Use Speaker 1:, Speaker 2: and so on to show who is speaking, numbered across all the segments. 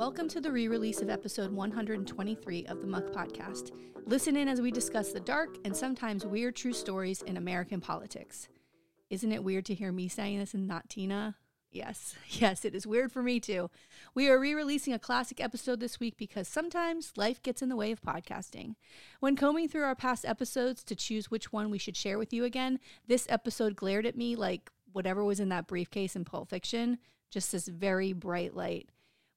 Speaker 1: Welcome to the re release of episode 123 of the Muck Podcast. Listen in as we discuss the dark and sometimes weird true stories in American politics. Isn't it weird to hear me saying this and not Tina? Yes, yes, it is weird for me too. We are re releasing a classic episode this week because sometimes life gets in the way of podcasting. When combing through our past episodes to choose which one we should share with you again, this episode glared at me like whatever was in that briefcase in Pulp Fiction, just this very bright light.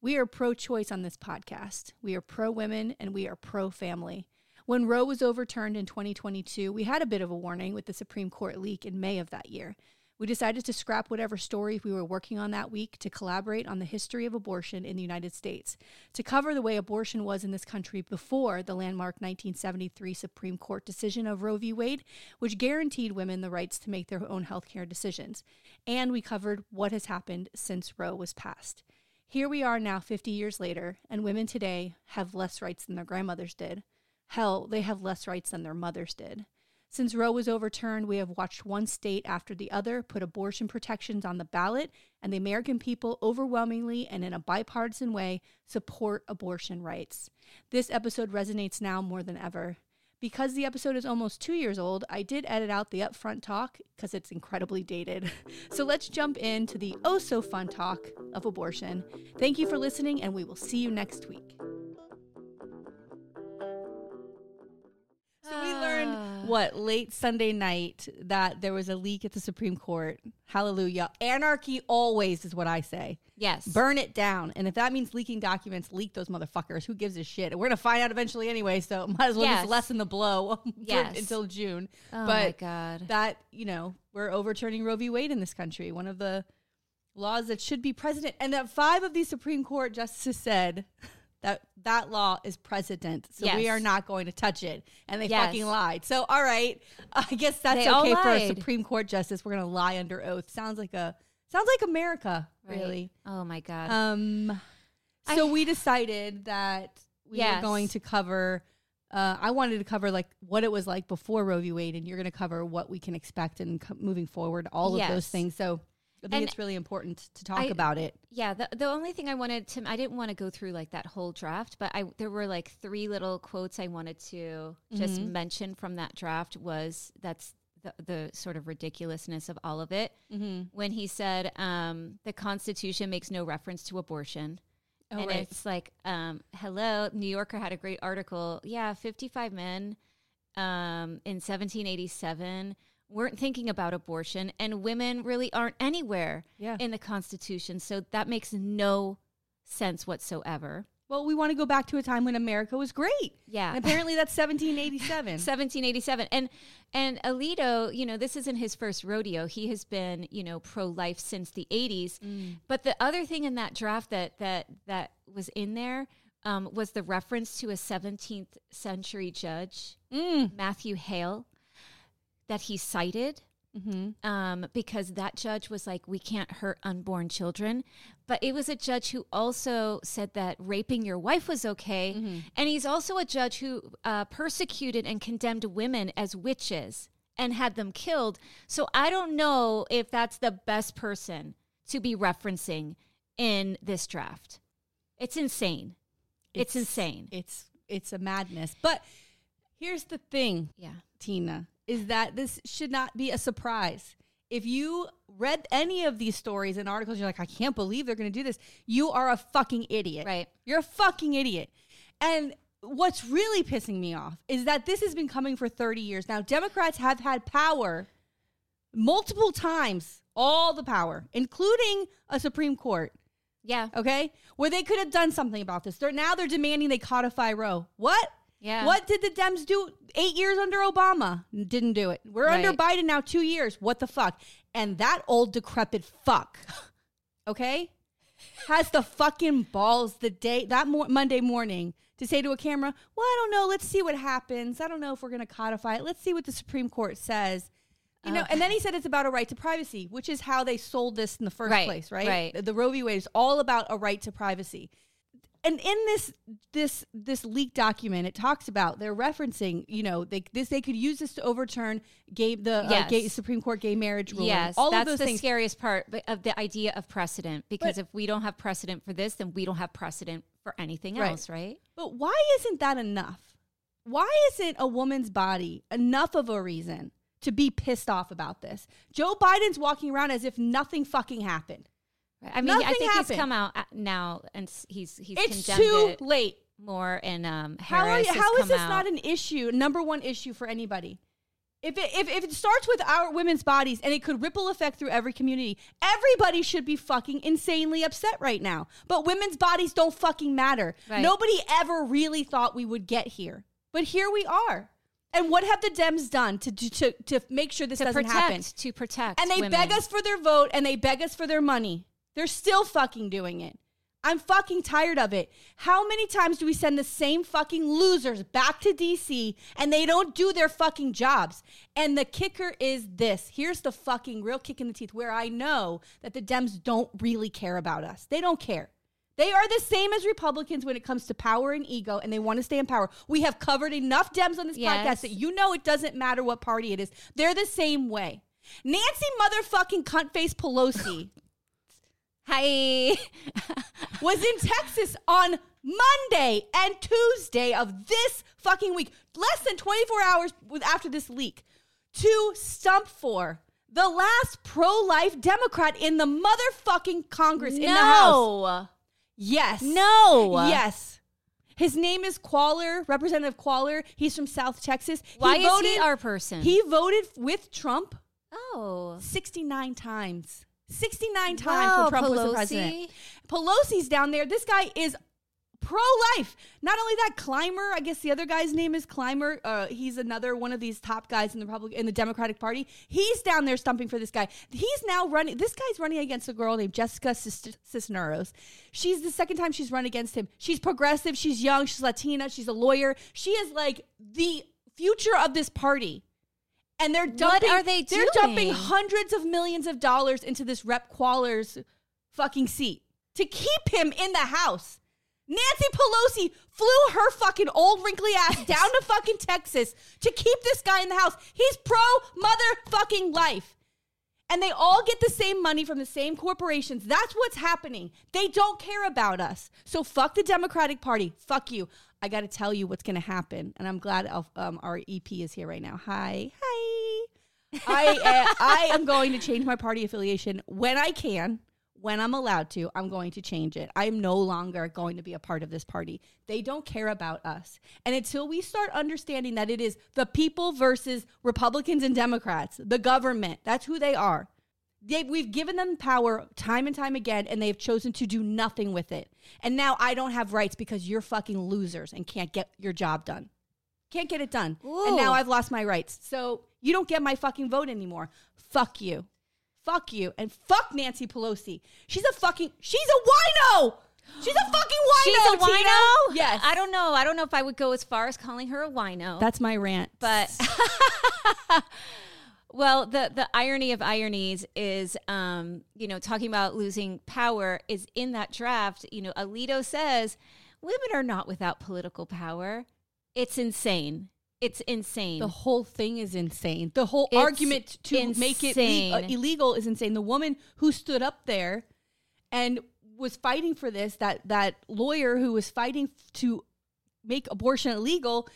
Speaker 1: We are pro choice on this podcast. We are pro women and we are pro family. When Roe was overturned in 2022, we had a bit of a warning with the Supreme Court leak in May of that year. We decided to scrap whatever story we were working on that week to collaborate on the history of abortion in the United States, to cover the way abortion was in this country before the landmark 1973 Supreme Court decision of Roe v. Wade, which guaranteed women the rights to make their own healthcare decisions. And we covered what has happened since Roe was passed. Here we are now, 50 years later, and women today have less rights than their grandmothers did. Hell, they have less rights than their mothers did. Since Roe was overturned, we have watched one state after the other put abortion protections on the ballot, and the American people overwhelmingly and in a bipartisan way support abortion rights. This episode resonates now more than ever. Because the episode is almost two years old, I did edit out the upfront talk because it's incredibly dated. So let's jump into the oh so fun talk of abortion. Thank you for listening, and we will see you next week. So we what late Sunday night that there was a leak at the Supreme Court. Hallelujah. Anarchy always is what I say.
Speaker 2: Yes.
Speaker 1: Burn it down. And if that means leaking documents, leak those motherfuckers. Who gives a shit? We're going to find out eventually anyway, so might as well
Speaker 2: Yes.
Speaker 1: just lessen the blow
Speaker 2: Yes.
Speaker 1: until June.
Speaker 2: Oh
Speaker 1: but
Speaker 2: my God.
Speaker 1: that, you know, we're overturning Roe v. Wade in this country, one of the laws that should be precedent. And that five of these Supreme Court justices said that that law is precedent. So we are not going to touch it. And they
Speaker 2: Yes.
Speaker 1: fucking lied. So, all right. I guess that's
Speaker 2: They
Speaker 1: okay for a. Supreme Court justice. We're going to lie under oath. Sounds like a, sounds like America,
Speaker 2: Right.
Speaker 1: really.
Speaker 2: Oh my God.
Speaker 1: Um, so we decided that we were going to cover. Uh, I wanted to cover like what it was like before Roe v. Wade, and you're going to cover what we can expect and co- moving forward, all of those things. So I think
Speaker 2: And
Speaker 1: it's really important to talk
Speaker 2: I-
Speaker 1: about it.
Speaker 2: yeah. The, the only thing I wanted to, I didn't want to go through like that whole draft, but I, there were like three little quotes I wanted to just
Speaker 1: Mm-hmm.
Speaker 2: mention from that draft was that's the, the sort of ridiculousness of all of it.
Speaker 1: Mm-hmm.
Speaker 2: When he said, um, the Constitution makes no reference to abortion.
Speaker 1: Oh,
Speaker 2: and
Speaker 1: right.
Speaker 2: it's like, um, hello, New Yorker had a great article. Yeah, 55 men um, in 1787 weren't thinking about abortion, and women really aren't anywhere
Speaker 1: Yeah.
Speaker 2: in the Constitution. So that makes no sense whatsoever.
Speaker 1: Well, we want to go back to a time when America was great.
Speaker 2: Yeah.
Speaker 1: And apparently that's 1787.
Speaker 2: 1787 and and Alito, you know, this isn't his first rodeo. He has been, you know, pro-life since the 80s. But the other thing in that draft that that that was in there um, was the reference to a 17th century judge, Matthew Hale, that he cited. Um, because that judge was like, we can't hurt unborn children. But it was a judge who also said that raping your wife was okay. And he's also a judge who uh, persecuted and condemned women as witches and had them killed. So I don't know if that's the best person to be referencing in this draft. It's insane. It's, insane.
Speaker 1: It's it's a madness. But here's the thing.
Speaker 2: yeah.
Speaker 1: Tina, is that this should not be a surprise. If you read any of these stories and articles, you're like, I can't believe they're going to do this. You are a fucking idiot.
Speaker 2: Right.
Speaker 1: You're a fucking idiot. And what's really pissing me off is that this has been coming for 30 years. Now, Democrats have had power multiple times, all the power, including a Supreme Court
Speaker 2: Yeah.
Speaker 1: okay where they could have done something about this they're now they're demanding they codify roe what
Speaker 2: Yeah.
Speaker 1: what did the dems do eight years under obama? Didn't do it. We're under biden now two years. What the fuck? And that old decrepit fuck okay? Has the fucking balls the day that mo- monday morning to say to a camera well i don't know. Let's see what happens. I don't know if we're going to codify it. Let's see what the supreme court says. You know, and then he said it's about a right to privacy, which is how they sold this in the first
Speaker 2: Right,
Speaker 1: place, right?
Speaker 2: right.
Speaker 1: The, the Roe v. Wade is all about a right to privacy. And in this this this leaked document, it talks about they're referencing, you know, they this they could use this to overturn gay the uh, gay Supreme Court gay marriage ruling.
Speaker 2: Yes,
Speaker 1: all
Speaker 2: that's
Speaker 1: of those
Speaker 2: the
Speaker 1: things.
Speaker 2: scariest part of the idea of precedent. Because
Speaker 1: But-
Speaker 2: if we don't have precedent for this, then we don't have precedent for anything
Speaker 1: Right.
Speaker 2: else, right?
Speaker 1: But why isn't that enough? Why isn't a woman's body enough of a reason to be pissed off about this? Joe Biden's walking around as if nothing fucking happened.
Speaker 2: I mean, I think
Speaker 1: happened.
Speaker 2: he's come out uh, now and he's he's
Speaker 1: It's
Speaker 2: condemned
Speaker 1: too
Speaker 2: it
Speaker 1: late.
Speaker 2: more, and um,
Speaker 1: How
Speaker 2: Harris
Speaker 1: you,
Speaker 2: has
Speaker 1: how is this
Speaker 2: out.
Speaker 1: not an issue, number one issue for anybody? If it, if, if it starts with our women's bodies and it could ripple effect through every community, everybody should be fucking insanely upset right now. But women's bodies don't fucking matter.
Speaker 2: Right.
Speaker 1: Nobody ever really thought we would get here. But here we are. And what have the Dems done to, to, to, to make sure this
Speaker 2: to
Speaker 1: doesn't
Speaker 2: protect
Speaker 1: happen?
Speaker 2: to protect,
Speaker 1: And they
Speaker 2: women.
Speaker 1: beg us for their vote and they beg us for their money. They're still fucking doing it. I'm fucking tired of it. How many times do we send the same fucking losers back to DC and they don't do their fucking jobs? And the kicker is this. Here's the fucking real kick in the teeth where I know that the Dems don't really care about us. They don't care. They are the same as Republicans when it comes to power and ego, and they want to stay in power. We have covered enough Dems on this
Speaker 2: Yes.
Speaker 1: podcast that you know it doesn't matter what party it is. They're the same way. Nancy motherfucking cuntface Pelosi
Speaker 2: Hi.
Speaker 1: was in Texas on Monday and Tuesday of this fucking week, less than 24 hours after this leak, to stump for the last pro life Democrat in the motherfucking Congress in the House. Yes.
Speaker 2: No.
Speaker 1: Yes. His name is Cuellar, Representative Cuellar. He's from South Texas.
Speaker 2: Why
Speaker 1: he
Speaker 2: is
Speaker 1: voted,
Speaker 2: he our person?
Speaker 1: He voted with Trump
Speaker 2: oh.
Speaker 1: 69 times. 69 times
Speaker 2: Wow,
Speaker 1: when Trump was the president. Pelosi's down there. This guy is pro life. Not only that, Clyburn, I guess the other guy's name is Clyburn. Uh, he's another one of these top guys in the Republic in the Democratic Party. He's down there stumping for this guy. He's now running. This guy's running against a girl named Jessica Cis- Cisneros. She's the second time she's run against him. She's progressive. She's young. She's Latina. She's a lawyer. She is like the future of this party. And they're dumping.
Speaker 2: What are they doing?
Speaker 1: They're dumping hundreds of millions of dollars into this Rep Cuellar's fucking seat to keep him in the House. Nancy Pelosi flew her fucking old wrinkly ass down to fucking Texas to keep this guy in the House. He's pro motherfucking life. And they all get the same money from the same corporations. That's what's happening. They don't care about us. So fuck the Democratic Party. Fuck you. I got to tell you what's going to happen. And I'm glad um, our EP is here right now. Hi. Hi. I, uh, I am going to change my party affiliation when I can, when I'm allowed to. I'm going to change it. I am no longer going to be a part of this party. They don't care about us. And until we start understanding that it is the people versus Republicans and Democrats, the government, that's who they are. They, we've given them power time and time again, and they've chosen to do nothing with it. And now I don't have rights because you're fucking losers and can't get your job done. Can't get it done. And now I've lost my rights. So you don't get my fucking vote anymore. Fuck you. Fuck you. And fuck Nancy Pelosi. She's a fucking, she's a wino. She's a fucking wino.
Speaker 2: She's a
Speaker 1: Tina.
Speaker 2: wino?
Speaker 1: Yes.
Speaker 2: I don't know. I don't know if I would go as far as calling her a wino.
Speaker 1: That's my rant.
Speaker 2: but well the the irony of ironies is um you know talking about losing power is in that draft you know alito says women are not without political power it's insane it's insane
Speaker 1: The whole thing is insane. The whole
Speaker 2: It's
Speaker 1: argument to make it le- uh, illegal is insane. The woman who stood up there and was fighting for this, that that lawyer who was fighting to make abortion illegal,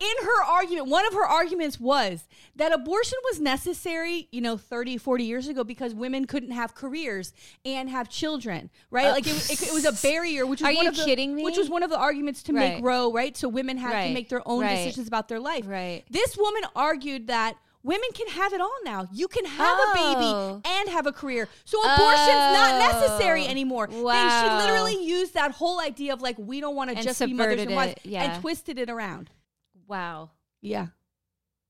Speaker 1: in her argument, one of her arguments was that abortion was necessary, you know, 30, 40 years ago because women couldn't have careers and have children, right?
Speaker 2: Uh,
Speaker 1: like it, it, it was a barrier, which was
Speaker 2: Are
Speaker 1: one
Speaker 2: you
Speaker 1: of the,
Speaker 2: kidding me?
Speaker 1: Which was one of the arguments to
Speaker 2: Right.
Speaker 1: make Roe, right? So women had to make their own
Speaker 2: Right.
Speaker 1: decisions about their life.
Speaker 2: Right.
Speaker 1: This woman argued that women can have it all now. You can have
Speaker 2: Oh.
Speaker 1: a baby and have a career. So abortion's not necessary
Speaker 2: Oh.
Speaker 1: anymore. They, she literally used that whole idea of like we don't want to just be mothers and wives
Speaker 2: yeah.
Speaker 1: and twisted it around.
Speaker 2: Wow
Speaker 1: Yeah.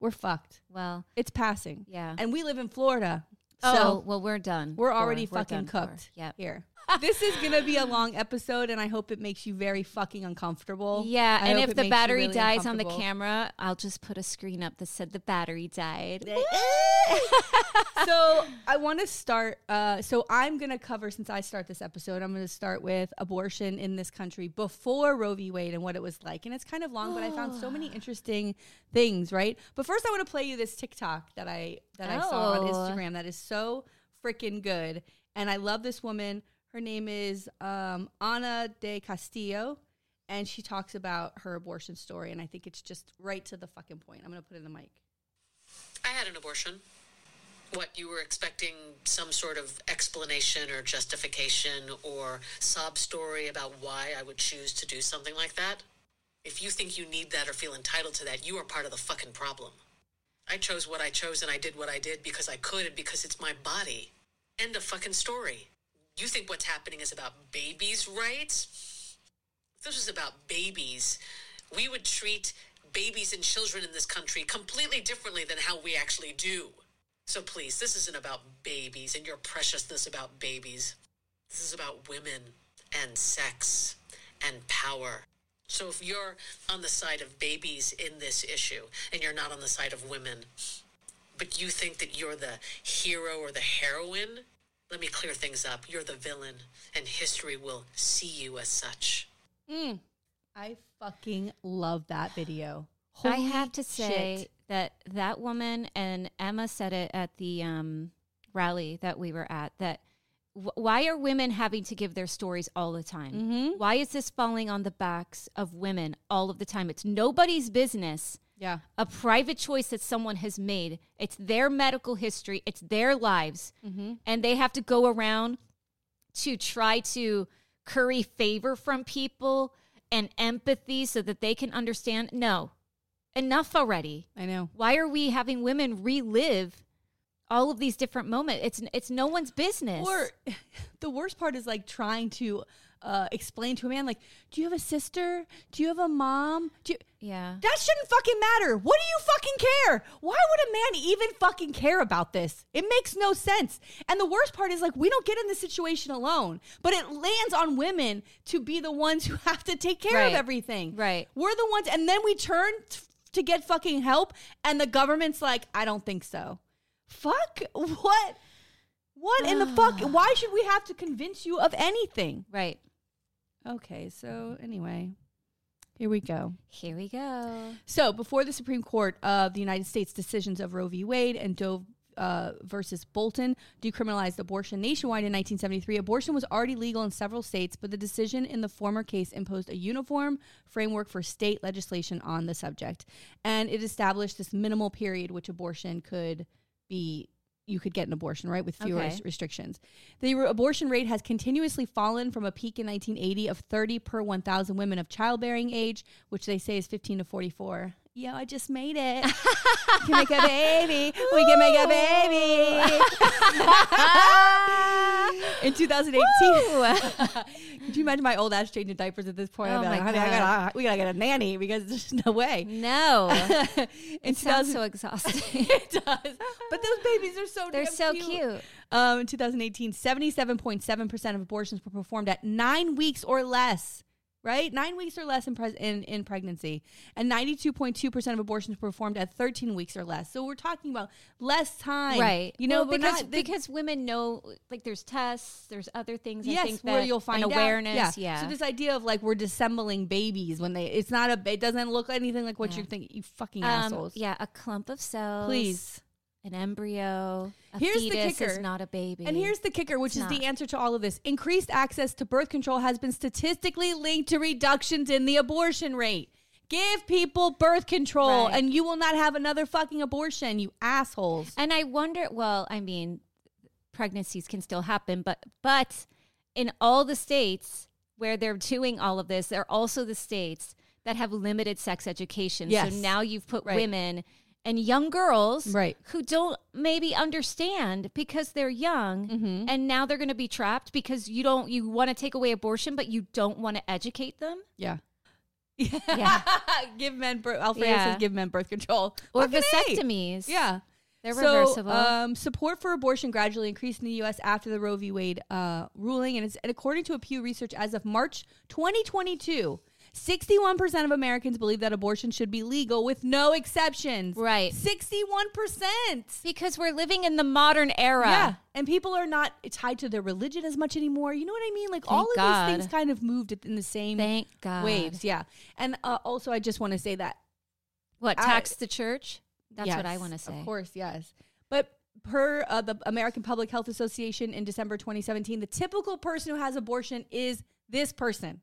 Speaker 1: We're fucked.
Speaker 2: well
Speaker 1: It's passing.
Speaker 2: yeah
Speaker 1: And we live in Florida. Oh, so
Speaker 2: oh well we're done
Speaker 1: we're
Speaker 2: for.
Speaker 1: already
Speaker 2: We're
Speaker 1: fucking
Speaker 2: for.
Speaker 1: cooked
Speaker 2: yep
Speaker 1: here. This is to be a long episode and I hope it makes you very fucking uncomfortable.
Speaker 2: yeah,
Speaker 1: I
Speaker 2: and if the battery
Speaker 1: really
Speaker 2: dies on the camera, I'll just put a screen up that said the battery died.
Speaker 1: so I want to start. Uh, so I'm to cover since I start this episode. I'm to start with abortion in this country before Roe v. Wade and what it was like. And it's kind of long, but I found so many interesting things. Right. But first, I want to play you this TikTok that I that I saw on
Speaker 2: Oh.
Speaker 1: Instagram that is so freaking good. And I love this woman. Her name is um, Ana de Castillo, and she talks about her abortion story. And I think it's just right to the fucking point. I'm gonna put it in the mic.
Speaker 3: I had an abortion. What, you were expecting some sort of explanation or justification or sob story about why I would choose to do something like that? If you think you need that or feel entitled to that, you are part of the fucking problem. I chose what I chose and I did what I did because I could and because it's my body. End of fucking story. You think what's happening is about babies' rights? If this was about babies, we would treat babies and children in this country completely differently than how we actually do. So please, this isn't about babies and your preciousness about babies. This is about women and sex and power. So if you're on the side of babies in this issue and you're not on the side of women, but you think that you're the hero or the heroine, let me clear things up. You're the villain, and history will see you as such.
Speaker 1: I fucking love that video.
Speaker 2: I have to say
Speaker 1: shit.
Speaker 2: that that woman and Emma said it at the um, rally that we were at that wh- why are women having to give their stories all the time?
Speaker 1: Mm-hmm.
Speaker 2: Why is this falling on the backs of women all of the time? It's nobody's business.
Speaker 1: Yeah.
Speaker 2: A private choice that someone has made. It's their medical history, it's their lives.
Speaker 1: Mm-hmm.
Speaker 2: And they have to go around to try to curry favor from people and empathy so that they can understand. No, enough already.
Speaker 1: I know.
Speaker 2: Why are we having women relive all of these different moments? It's it's no one's business.
Speaker 1: Or the worst part is like trying to uh, explain to a man, like, do you have a sister? Do you have a mom? Do you?
Speaker 2: yeah.
Speaker 1: That shouldn't fucking matter. What do you fucking care? Why would a man even fucking care about this? It makes no sense. And the worst part is like we don't get in this situation alone, but it lands on women to be the ones who have to take care of everything.
Speaker 2: Right.
Speaker 1: We're the ones, and then we turn t- to get fucking help, and the government's like, I don't think so. Fuck what? What in the fuck? Why should we have to convince you of anything?
Speaker 2: Right.
Speaker 1: Okay, so anyway, here we go.
Speaker 2: Here we go.
Speaker 1: So, before the Supreme Court of the United States decisions of Roe v. Wade and Doe uh, versus Bolton decriminalized abortion nationwide in 1973, abortion was already legal in several states, but the decision in the former case imposed a uniform framework for state legislation on the subject. And it established this minimal period which abortion could be. You could get an abortion, right, with fewer
Speaker 2: Okay.
Speaker 1: res- restrictions. The re- abortion rate has continuously fallen from a peak in 1980 of 30 per 1,000 women of childbearing age, which they say is 15 to 44. Yo, I just made it. we can make a baby. We can make a baby. in 2018. Could you imagine my old ass changing diapers at this point? I'd
Speaker 2: Oh
Speaker 1: be like,
Speaker 2: my God.
Speaker 1: gotta, we gotta get a nanny because there's no way.
Speaker 2: No. it sounds so exhausting.
Speaker 1: it does. But those babies are so
Speaker 2: They're so cute.
Speaker 1: Um, in 2018, 77.7% of abortions were performed at nine weeks or less. Right, nine weeks or less in, pres in in pregnancy, and ninety two point two percent of abortions performed at thirteen weeks or less. So we're talking about less time,
Speaker 2: Right.
Speaker 1: You know,
Speaker 2: Well, because
Speaker 1: not- they-
Speaker 2: because women know like there's tests, there's other things I
Speaker 1: yes,
Speaker 2: think
Speaker 1: where you'll find
Speaker 2: and
Speaker 1: out.
Speaker 2: awareness. Yeah.
Speaker 1: So this idea of like we're dissembling babies when they, it's not a, it doesn't look anything like what
Speaker 2: Yeah.
Speaker 1: you're thinking. You fucking
Speaker 2: Um,
Speaker 1: assholes.
Speaker 2: yeah, a clump of cells.
Speaker 1: Please.
Speaker 2: An embryo. A
Speaker 1: Here's the kicker.
Speaker 2: is not a baby.
Speaker 1: And here's the kicker, which
Speaker 2: It's
Speaker 1: is the answer to all of this. Increased access to birth control has been statistically linked to reductions in the abortion rate. Give people birth control
Speaker 2: Right.
Speaker 1: and you will not have another fucking abortion, you assholes.
Speaker 2: And I wonder, well, I mean, pregnancies can still happen, but but in all the states where they're doing all of this, they're also the states that have limited sex education.
Speaker 1: Yes.
Speaker 2: So now you've put
Speaker 1: Right.
Speaker 2: women and young girls
Speaker 1: Right.
Speaker 2: who don't maybe understand because they're young
Speaker 1: Mm-hmm.
Speaker 2: and now they're going to be trapped because you don't you want to take away abortion but you don't want to educate them
Speaker 1: Yeah.
Speaker 2: Yeah.
Speaker 1: give men birth. Alfredo
Speaker 2: Yeah.
Speaker 1: says give men birth control.
Speaker 2: or
Speaker 1: Fucking A.
Speaker 2: vasectomies
Speaker 1: Yeah.
Speaker 2: they're
Speaker 1: so,
Speaker 2: reversible
Speaker 1: Um, support for abortion gradually increased in the U.S. after the Roe v. Wade uh, ruling, and, it's, and according to a Pew Research, as of March 2022, 61% of Americans believe that abortion should be legal with no exceptions.
Speaker 2: Right.
Speaker 1: 61%.
Speaker 2: because we're living in the modern era
Speaker 1: Yeah. And people are not tied to their religion as much anymore. You know what I mean? Like all of
Speaker 2: God.
Speaker 1: these things kind of moved in the same
Speaker 2: Thank God.
Speaker 1: waves. Yeah. And uh, also, I just want to say that
Speaker 2: What
Speaker 1: I-
Speaker 2: tax the church? That's
Speaker 1: Yes,
Speaker 2: what I want to say.
Speaker 1: Of course, yes. But per uh, the American Public Health Association in December 2017, the typical person who has abortion is this person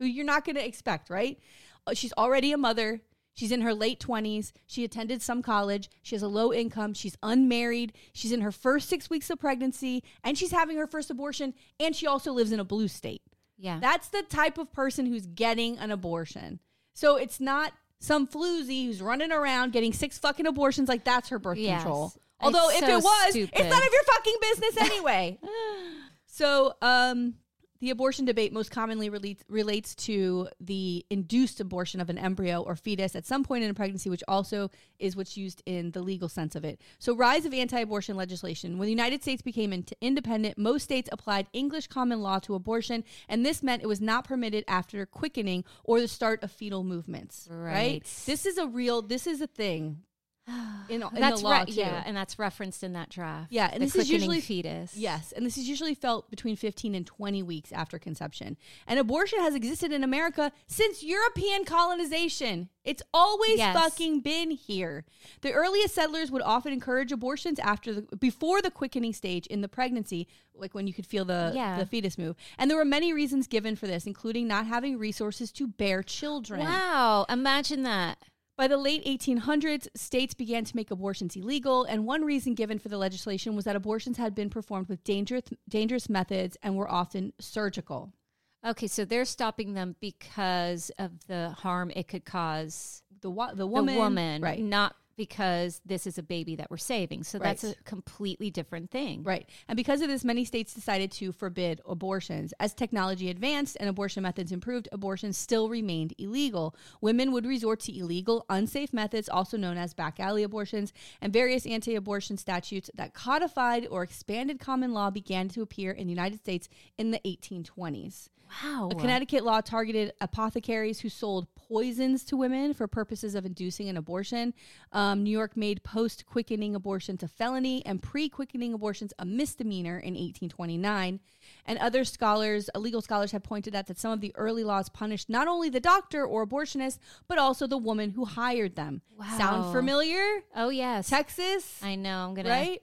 Speaker 1: who you're not going to expect, right? Uh, she's already a mother. She's in her late 20s. She attended some college. She has a low income. She's unmarried. She's in her first six weeks of pregnancy and she's having her first abortion. And she also lives in a blue state.
Speaker 2: Yeah.
Speaker 1: That's the type of person who's getting an abortion. So it's not some floozy who's running around getting six fucking abortions like that's her birth
Speaker 2: Yes.
Speaker 1: control. Although
Speaker 2: It's
Speaker 1: if
Speaker 2: so
Speaker 1: it was,
Speaker 2: stupid.
Speaker 1: it's none of your fucking business anyway. so, um, the abortion debate most commonly relates relates to the induced abortion of an embryo or fetus at some point in a pregnancy, which also is what's used in the legal sense of it. So, rise of anti-abortion legislation. When the United States became in- independent, most states applied English common law to abortion, and this meant it was not permitted after quickening or the start of fetal movements. Right?
Speaker 2: Right.
Speaker 1: This is a real. This is a thing. In, in
Speaker 2: that's
Speaker 1: the law
Speaker 2: right.
Speaker 1: too.
Speaker 2: Yeah, and that's referenced in that draft.
Speaker 1: Yeah, and
Speaker 2: the
Speaker 1: this is usually-
Speaker 2: fetus.
Speaker 1: Yes, and this is usually felt between 15 and 20 weeks after conception. And abortion has existed in America since European colonization. It's always
Speaker 2: Yes.
Speaker 1: fucking been here. The earliest settlers would often encourage abortions after the before the quickening stage in the pregnancy, like when you could feel the
Speaker 2: Yeah.
Speaker 1: the fetus move. And there were many reasons given for this, including not having resources to bear children.
Speaker 2: Wow, imagine that.
Speaker 1: By the late 1800s, states began to make abortions illegal, and one reason given for the legislation was that abortions had been performed with dangerous, dangerous methods and were often surgical.
Speaker 2: Okay, so they're stopping them because of the harm it could cause
Speaker 1: The, wa- the woman,
Speaker 2: the woman,
Speaker 1: right?
Speaker 2: Not because this is a baby that we're saving. So that's a completely different thing.
Speaker 1: Right. And because of this, many states decided to forbid abortions. As technology advanced and abortion methods improved, abortion still remained illegal. Women would resort to illegal, unsafe methods, also known as back alley abortions, and various anti abortion statutes that codified or expanded common law began to appear in the United States in the 1820s.
Speaker 2: Wow.
Speaker 1: A Connecticut law targeted apothecaries who sold poisons to women for purposes of inducing an abortion. Um, New York made post quickening abortions a felony and pre quickening abortions a misdemeanor in 1829. And other scholars, uh, legal scholars, have pointed out that some of the early laws punished not only the doctor or abortionist, but also the woman who hired them.
Speaker 2: Wow.
Speaker 1: Sound familiar?
Speaker 2: oh yes.
Speaker 1: Texas?
Speaker 2: I know. I'm gonna.
Speaker 1: right?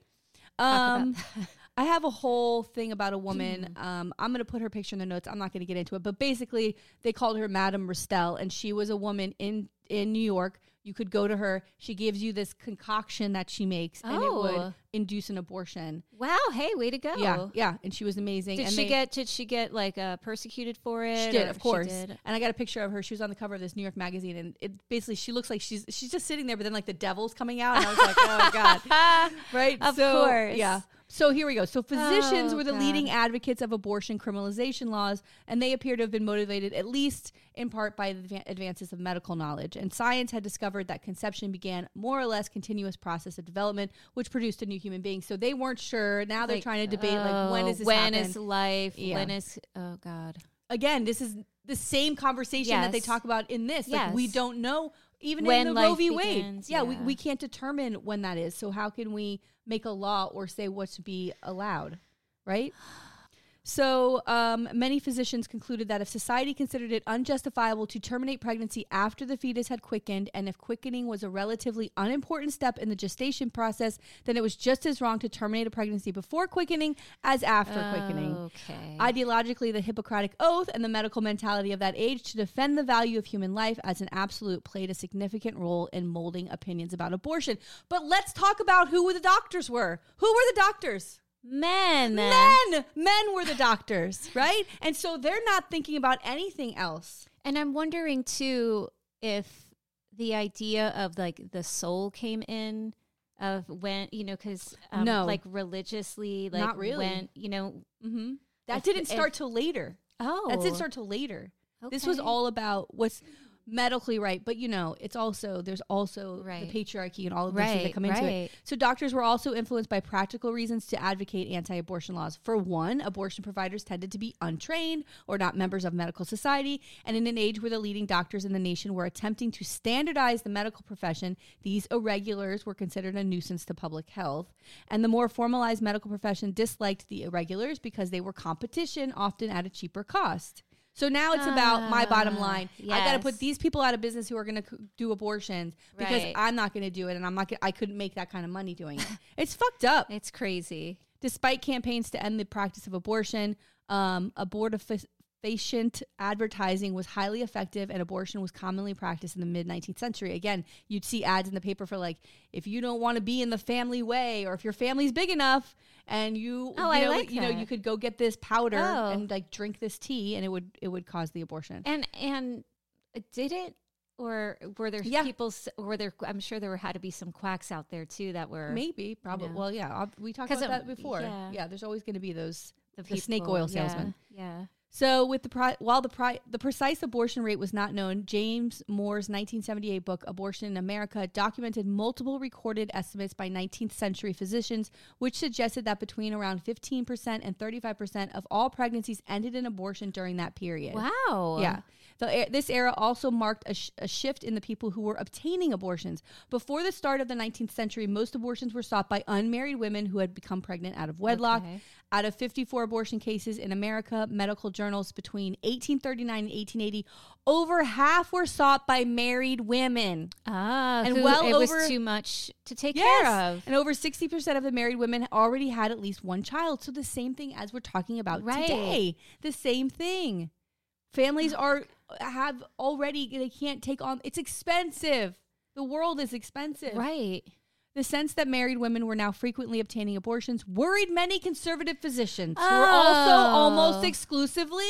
Speaker 2: about
Speaker 1: Um, I have a whole thing about a woman. Um, I'm going to put her picture in the notes. I'm not going to get into it, but basically, they called her Madame Restell, and she was a woman in in New York. You could go to her. She gives you this concoction that she makes, and it would
Speaker 2: Oh.
Speaker 1: induce an abortion.
Speaker 2: Wow. Hey, way to go.
Speaker 1: Yeah, yeah, and she was amazing.
Speaker 2: Did
Speaker 1: and
Speaker 2: she
Speaker 1: they-
Speaker 2: get? Did she get like uh, persecuted for it?
Speaker 1: She did,
Speaker 2: or-
Speaker 1: of course.
Speaker 2: did?
Speaker 1: And I got a picture of her. She was on the cover of this New York magazine, and it basically she looks like she's she's just sitting there, but then like the devil's coming out, and I was like, oh god, right?
Speaker 2: Of course.
Speaker 1: yeah. So here we go. So physicians
Speaker 2: Oh,
Speaker 1: were the
Speaker 2: God.
Speaker 1: leading advocates of abortion criminalization laws, and they appear to have been motivated at least in part by the advances of medical knowledge. And science had discovered that conception began more or less continuous process of development, which produced a new human being. So they weren't sure. Now they're
Speaker 2: Like,
Speaker 1: trying to debate like when
Speaker 2: oh,
Speaker 1: this
Speaker 2: when is life?
Speaker 1: Yeah.
Speaker 2: When is? Oh God.
Speaker 1: again, this is the same conversation that they talk about in this. Like we don't know even
Speaker 2: When
Speaker 1: in the Roe v. Wade.
Speaker 2: begins,
Speaker 1: yeah, We, we can't determine when that is. So how can we make a law or say what should be allowed? Right? So, um, many physicians concluded that if society considered it unjustifiable to terminate pregnancy after the fetus had quickened, and if quickening was a relatively unimportant step in the gestation process, then it was just as wrong to terminate a pregnancy before quickening as after quickening.
Speaker 2: Okay.
Speaker 1: Ideologically, the Hippocratic Oath and the medical mentality of that age to defend the value of human life as an absolute played a significant role in molding opinions about abortion. But let's talk about who the doctors were. Who were the doctors?
Speaker 2: Men.
Speaker 1: Men! Men were the doctors, right? And so they're not thinking about anything else.
Speaker 2: And I'm wondering too if the idea of like the soul came in of when you know because um,
Speaker 1: No.
Speaker 2: like religiously like
Speaker 1: Not really.
Speaker 2: when you know
Speaker 1: Mm-hmm. That
Speaker 2: If-
Speaker 1: didn't
Speaker 2: if-
Speaker 1: start till later.
Speaker 2: oh
Speaker 1: That didn't start till later. This was all about what's medically right, but you know, it's also there's also
Speaker 2: Right.
Speaker 1: the patriarchy and all of those things that come into it. So doctors were also influenced by practical reasons to advocate anti-abortion laws. For one, abortion providers tended to be untrained or not members of medical society, and in an age where the leading doctors in the nation were attempting to standardize the medical profession, these irregulars were considered a nuisance to public health. And the more formalized medical profession disliked the irregulars because they were competition, often at a cheaper cost. So now it's about my bottom
Speaker 2: Ah,
Speaker 1: line. I got to put these people out of business who are going to do abortions because
Speaker 2: Right.
Speaker 1: I'm not going to do it, and I'm not. Gonna, I couldn't make that kind of money doing it. it's fucked up.
Speaker 2: It's crazy.
Speaker 1: Despite campaigns to end the practice of abortion, um, abortifacient advertising was highly effective and abortion was commonly practiced in the mid 19th century. Again, you'd see ads in the paper for like, if you don't want to be in the family way or if your family's big enough and you,
Speaker 2: Oh,
Speaker 1: you know,
Speaker 2: like
Speaker 1: you know, you could go get this powder
Speaker 2: Oh.
Speaker 1: and like drink this tea and it would, it would cause the abortion.
Speaker 2: And and did it or were there
Speaker 1: Yeah.
Speaker 2: people were there I'm sure there had to be some quacks out there too that were
Speaker 1: Maybe, probably.
Speaker 2: know.
Speaker 1: Well, yeah, we talked about
Speaker 2: it-
Speaker 1: that before.
Speaker 2: yeah.
Speaker 1: Yeah, there's always going to be those
Speaker 2: the,
Speaker 1: the snake oil
Speaker 2: Yeah,
Speaker 1: salesman.
Speaker 2: Yeah.
Speaker 1: So, with the pri- while the pri- the precise abortion rate was not known, James Mohr's 1978 book "Abortion in America" documented multiple recorded estimates by 19th century physicians, which suggested that between around 15 percent and 35 percent of all pregnancies ended in abortion during that period.
Speaker 2: Wow.
Speaker 1: Yeah. The, this era also marked a, sh- a shift in the people who were obtaining abortions. Before the start of the 19th century, most abortions were sought by unmarried women who had become pregnant out of wedlock.
Speaker 2: Okay.
Speaker 1: Out of 54 abortion cases in America, medical journals between 1839 and 1880, over half were sought by married women.
Speaker 2: Ah,
Speaker 1: And well
Speaker 2: it
Speaker 1: over-
Speaker 2: was too much to take care of.
Speaker 1: And over 60% of the married women already had at least one child. So the same thing as we're talking about
Speaker 2: Right.
Speaker 1: today. The same thing. Families are have already they can't take on it's expensive. The world is expensive.
Speaker 2: Right.
Speaker 1: The sense that married women were now frequently obtaining abortions worried many conservative physicians who were also
Speaker 2: Oh.
Speaker 1: almost exclusively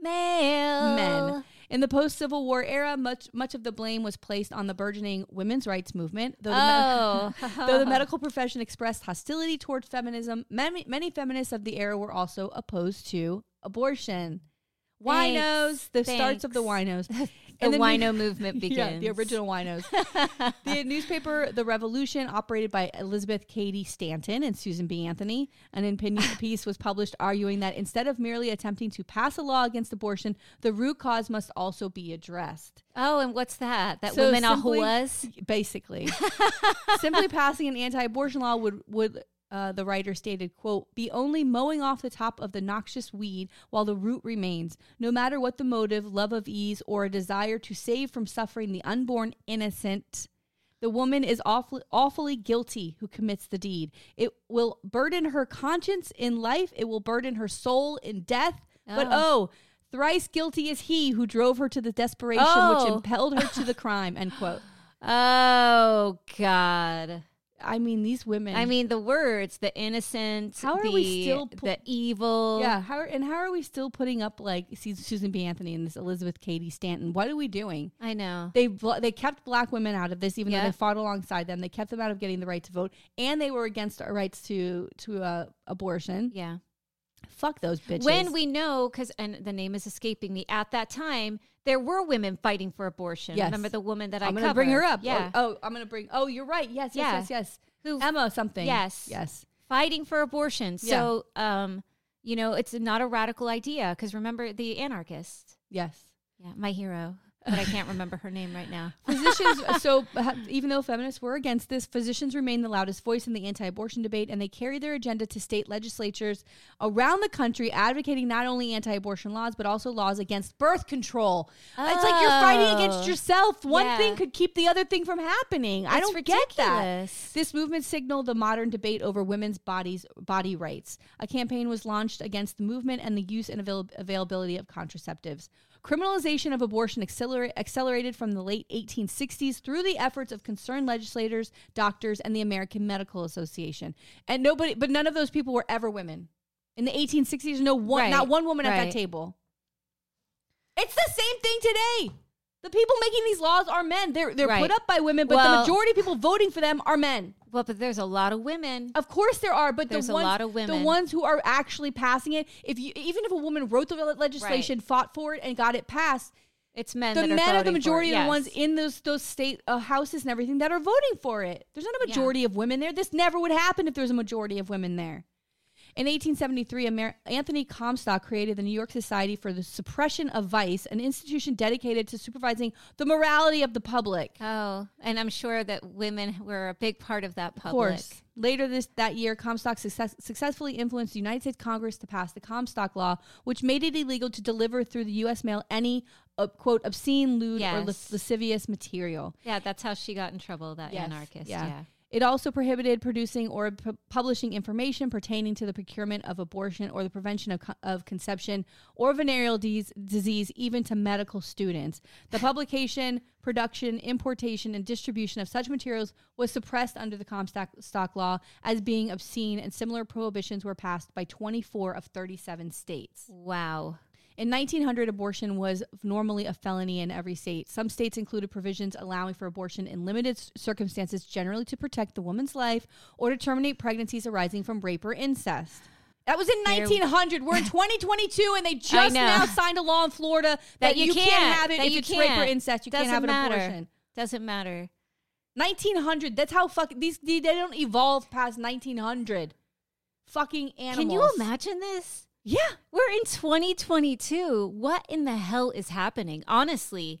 Speaker 2: Male.
Speaker 1: men. In the post-Civil War era, much much of the blame was placed on the burgeoning women's rights movement. Though the, med-
Speaker 2: Oh.
Speaker 1: though the medical profession expressed hostility toward feminism, many, many feminists of the era were also opposed to abortion.
Speaker 2: Thanks.
Speaker 1: Winos, the starts of the
Speaker 2: Thanks.
Speaker 1: winos.
Speaker 2: The
Speaker 1: new-
Speaker 2: wino movement
Speaker 1: Yeah,
Speaker 2: begins.
Speaker 1: the original winos. the newspaper The Revolution, operated by Elizabeth Cady Stanton and Susan B. Anthony, an opinion piece was published arguing that instead of merely attempting to pass a law against abortion, the root cause must also be addressed.
Speaker 2: Oh, and what's that? That
Speaker 1: So
Speaker 2: women are
Speaker 1: simply-
Speaker 2: whores?
Speaker 1: Basically, simply passing an anti-abortion law would would. Uh, the writer stated, quote, be only mowing off the top of the noxious weed while the root remains, no matter what the motive, love of ease, or a desire to save from suffering the unborn innocent. The woman is awfully, awfully guilty who commits the deed. It will burden her conscience in life, it will burden her soul in death. But oh, thrice guilty is he who drove her to the desperation which
Speaker 2: Oh.
Speaker 1: impelled her to the crime, end quote.
Speaker 2: Oh God.
Speaker 1: I mean, these women.
Speaker 2: I mean, the words, the innocent,
Speaker 1: How are
Speaker 2: the,
Speaker 1: we still pu-
Speaker 2: the evil.
Speaker 1: yeah. How and how are we still putting up like Su- Susan B. Anthony and this Elizabeth Cady Stanton? What are we doing?
Speaker 2: I know.
Speaker 1: They they kept black women out of this, even though they fought alongside them. They kept them out of getting the right to vote, and they were against our rights to to uh, abortion.
Speaker 2: Yeah.
Speaker 1: Fuck those bitches.
Speaker 2: When we know, because and the name is escaping me. At that time, there were women fighting for abortion.
Speaker 1: Yes.
Speaker 2: Remember the woman that I
Speaker 1: I'm gonna bring her up.
Speaker 2: Yeah.
Speaker 1: Oh, oh, I'm gonna bring. Oh, you're right. Yes. Yes.
Speaker 2: Yeah.
Speaker 1: Yes. Yes.
Speaker 2: Who
Speaker 1: Emma something.
Speaker 2: Yes.
Speaker 1: Yes.
Speaker 2: fighting for abortion.
Speaker 1: Yeah.
Speaker 2: So, um, you know, it's not a radical idea because remember the anarchist.
Speaker 1: Yes.
Speaker 2: Yeah, my hero, but I can't remember her name right now.
Speaker 1: Physicians, uh, so ha- even though feminists were against this, physicians remain the loudest voice in the anti abortion debate, and they carry their agenda to state legislatures around the country advocating not only anti abortion laws, but also laws against birth control. It's like you're fighting against
Speaker 2: Oh.
Speaker 1: yourself. One
Speaker 2: Yeah.
Speaker 1: thing could keep the other thing from happening. I don't get that. This movement signaled the modern debate over women's bodies body rights. A campaign was launched against the movement and the use and avail- availability of contraceptives. Criminalization of abortion acceler- accelerated from the late 1860s through the efforts of concerned legislators, doctors, and the American Medical Association. And nobody, but none of those people were ever women. In the 1860s, no one,
Speaker 2: Right,
Speaker 1: not one woman at that table. It's the same thing today. The people making these laws are men. They're they're
Speaker 2: Right.
Speaker 1: put up by women, but
Speaker 2: Well-
Speaker 1: the majority of people voting for them are men.
Speaker 2: Well, but there's a lot of women.
Speaker 1: Of course there are, but
Speaker 2: There's
Speaker 1: the
Speaker 2: a lot of women.
Speaker 1: the ones who are actually passing it, if you even if a woman wrote the le- legislation, fought for it, and got it passed,
Speaker 2: It's men.
Speaker 1: the
Speaker 2: that are
Speaker 1: men are the majority of the ones in those those state uh, houses and everything that are voting for it. There's not a majority of women there. This never would happen if there was a majority of women there. In 1873, Amer- Anthony Comstock created the New York Society for the Suppression of Vice, an institution dedicated to supervising the morality of the public.
Speaker 2: Oh, and I'm sure that women were a big part of that
Speaker 1: Of
Speaker 2: public.
Speaker 1: course. Later this that year, Comstock success, successfully influenced the United States Congress to pass the Comstock Law, which made it illegal to deliver through the U.S. mail any uh, quote obscene, lewd, or
Speaker 2: Yes.
Speaker 1: las- lascivious material.
Speaker 2: Yeah, that's how she got in trouble, that
Speaker 1: Yes,
Speaker 2: anarchist.
Speaker 1: yeah.
Speaker 2: Yeah.
Speaker 1: It also prohibited producing or pu- publishing information pertaining to the procurement of abortion or the prevention of, co- of conception or venereal dis- disease, even to medical students. The publication, production, importation, and distribution of such materials was suppressed under the Comstock stock law as being obscene, and similar prohibitions were passed by 24 of 37 states.
Speaker 2: Wow.
Speaker 1: In 1900, abortion was normally a felony in every state. Some states included provisions allowing for abortion in limited circumstances, generally to protect the woman's life or to terminate pregnancies arising from rape or incest. That was in 1900. We're in 2022, and they just now signed a law in Florida that, you, can't, have it
Speaker 2: that
Speaker 1: if
Speaker 2: you
Speaker 1: it's rape or incest. You
Speaker 2: Doesn't
Speaker 1: can't have an
Speaker 2: matter.
Speaker 1: abortion.
Speaker 2: Doesn't matter.
Speaker 1: 1900. That's how fucking these they don't evolve past 1900. Fucking animals.
Speaker 2: Can you imagine this?
Speaker 1: Yeah.
Speaker 2: We're in 2022. What in the hell is happening? Honestly,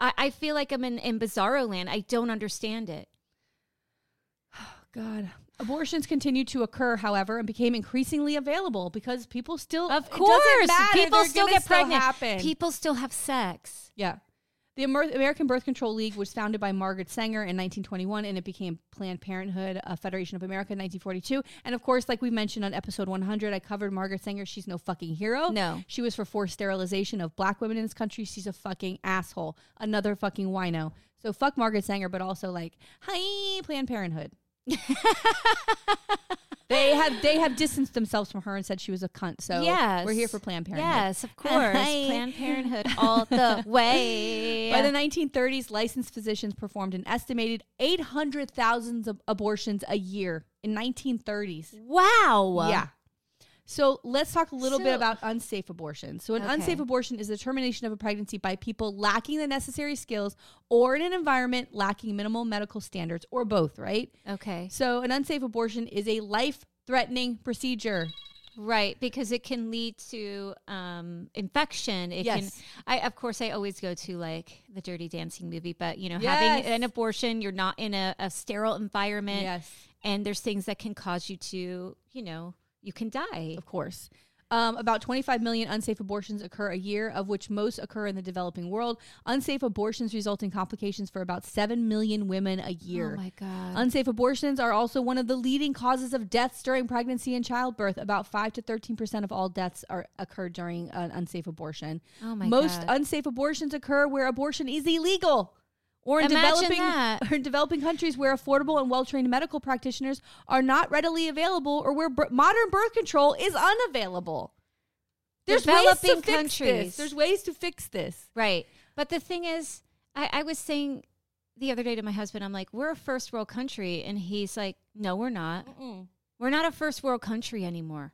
Speaker 2: I, I feel like I'm in, in bizarro land. I don't understand it.
Speaker 1: Oh, God. Abortions continued to occur, however, and became increasingly available because people still,
Speaker 2: Of course, people
Speaker 1: they're
Speaker 2: still get pregnant.
Speaker 1: happen.
Speaker 2: People still have sex.
Speaker 1: yeah. The Amer- American Birth Control League was founded by Margaret Sanger in 1921, and it became Planned Parenthood, a Federation of America in 1942. And of course, like we mentioned on episode 100, I covered Margaret Sanger. She's no fucking hero.
Speaker 2: No.
Speaker 1: She was for forced sterilization of black women in this country. She's a fucking asshole. Another fucking wino. So fuck Margaret Sanger, but also like, hi, Planned Parenthood. they have they have distanced themselves from her and said she was a cunt. So
Speaker 2: yes.
Speaker 1: we're here for Planned Parenthood.
Speaker 2: Yes, of course. Planned Parenthood all the way.
Speaker 1: By the 1930s, licensed physicians performed an estimated 800,000 ab- abortions a year in 1930s.
Speaker 2: wow.
Speaker 1: Yeah. So let's talk a little bit about unsafe abortion. So, an
Speaker 2: Okay.
Speaker 1: unsafe abortion is the termination of a pregnancy by people lacking the necessary skills or in an environment lacking minimal medical standards, or both, right?
Speaker 2: Okay.
Speaker 1: So, an unsafe abortion is a life threatening procedure.
Speaker 2: Right, because it can lead to um, infection. It
Speaker 1: Yes.
Speaker 2: can. I of course I always go to like the Dirty Dancing movie, but you know,
Speaker 1: Yes.
Speaker 2: having an abortion, you're not in a, a sterile environment,
Speaker 1: Yes.
Speaker 2: and there's things that can cause you to, you know, you can die.
Speaker 1: Of course. Um, about 25 million unsafe abortions occur a year, of which most occur in the developing world. Unsafe abortions result in complications for about 7 million women a year.
Speaker 2: Oh my god.
Speaker 1: Unsafe abortions are also one of the leading causes of deaths during pregnancy and childbirth. About 5 to 13% of all deaths are occur during an unsafe abortion.
Speaker 2: oh my god.
Speaker 1: Most
Speaker 2: god.
Speaker 1: unsafe abortions occur where abortion is illegal. Or in
Speaker 2: Imagine
Speaker 1: developing
Speaker 2: that.
Speaker 1: or in developing countries where affordable and well-trained medical practitioners are not readily available or where bir- modern birth control is unavailable. There's ways to
Speaker 2: Developing
Speaker 1: fix
Speaker 2: countries.
Speaker 1: this. There's ways to fix this.
Speaker 2: Right. But the thing is, I, I was saying the other day to my husband, I'm like, we're a first world country. And he's like, no, we're not. We're not a first world country anymore.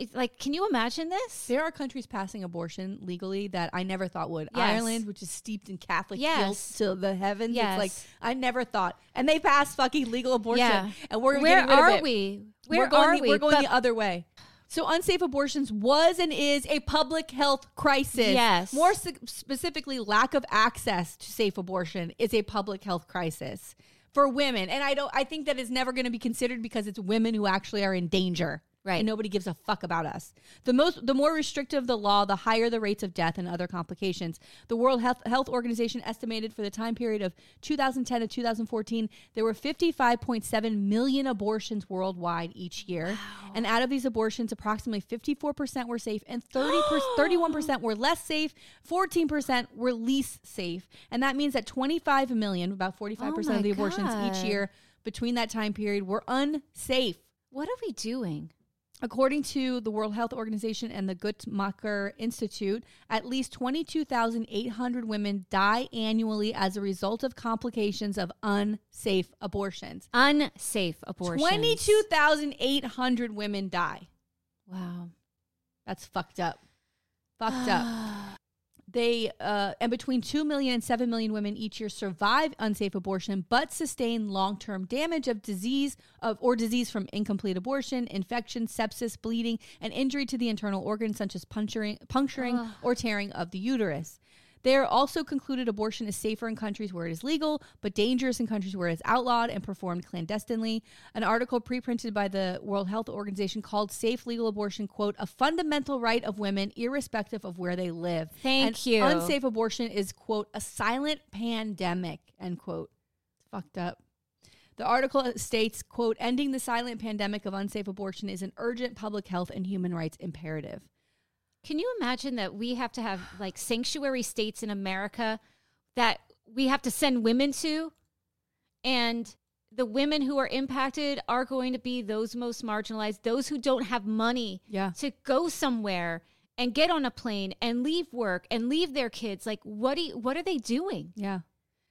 Speaker 2: It's Like, can you imagine this?
Speaker 1: There are countries passing abortion legally that I never thought would.
Speaker 2: Yes.
Speaker 1: Ireland, which is steeped in Catholic
Speaker 2: Yes.
Speaker 1: guilt to the heavens. It's like I never thought, and they passed fucking legal abortion,
Speaker 2: Yeah.
Speaker 1: and we're
Speaker 2: Where
Speaker 1: getting rid of
Speaker 2: are we? Where
Speaker 1: we're going
Speaker 2: are we?
Speaker 1: We're going
Speaker 2: But-
Speaker 1: the other way. So unsafe abortions was and is a public health crisis.
Speaker 2: Yes.
Speaker 1: More s- specifically, lack of access to safe abortion is a public health crisis for women. And I don't I think that is never going to be considered because it's women who actually are in danger.
Speaker 2: Right.
Speaker 1: And nobody gives a fuck about us. The most the more restrictive the law, the higher the rates of death and other complications. The World Health, Health Organization estimated for the time period of 2010 to 2014, there were 55.7 million abortions worldwide each year. And out of these abortions, approximately 54% were safe and 30 31% were less safe, 14% were least safe. And that means that 25 million, about 45%
Speaker 2: Oh
Speaker 1: of the abortions each year between that time period were unsafe.
Speaker 2: What are we doing?
Speaker 1: According to the World Health Organization and the Guttmacher Institute, at least 22,800 women die annually as a result of complications of unsafe abortions.
Speaker 2: Unsafe abortion.
Speaker 1: 22,800 women die.
Speaker 2: Wow.
Speaker 1: That's fucked up. Fucked up. they uh, and between 2 million and 7 million women each year survive unsafe abortion but sustain long-term damage of disease of or disease from incomplete abortion infection sepsis bleeding and injury to the internal organs such as puncturing, puncturing or tearing of the uterus they are also concluded abortion is safer in countries where it is legal, but dangerous in countries where it is outlawed and performed clandestinely. An article preprinted by the World Health Organization called Safe Legal Abortion, quote, a fundamental right of women, irrespective of where they live.
Speaker 2: Thank
Speaker 1: And
Speaker 2: you.
Speaker 1: Unsafe abortion is, quote, a silent pandemic, end quote. It's fucked up. The article states, quote, ending the silent pandemic of unsafe abortion is an urgent public health and human rights imperative.
Speaker 2: Can you imagine that we have to have like sanctuary states in America that we have to send women to? And the women who are impacted are going to be those most marginalized, those who don't have money
Speaker 1: Yeah.
Speaker 2: to go somewhere and get on a plane and leave work and leave their kids. Like what do you, what are they doing?
Speaker 1: Yeah.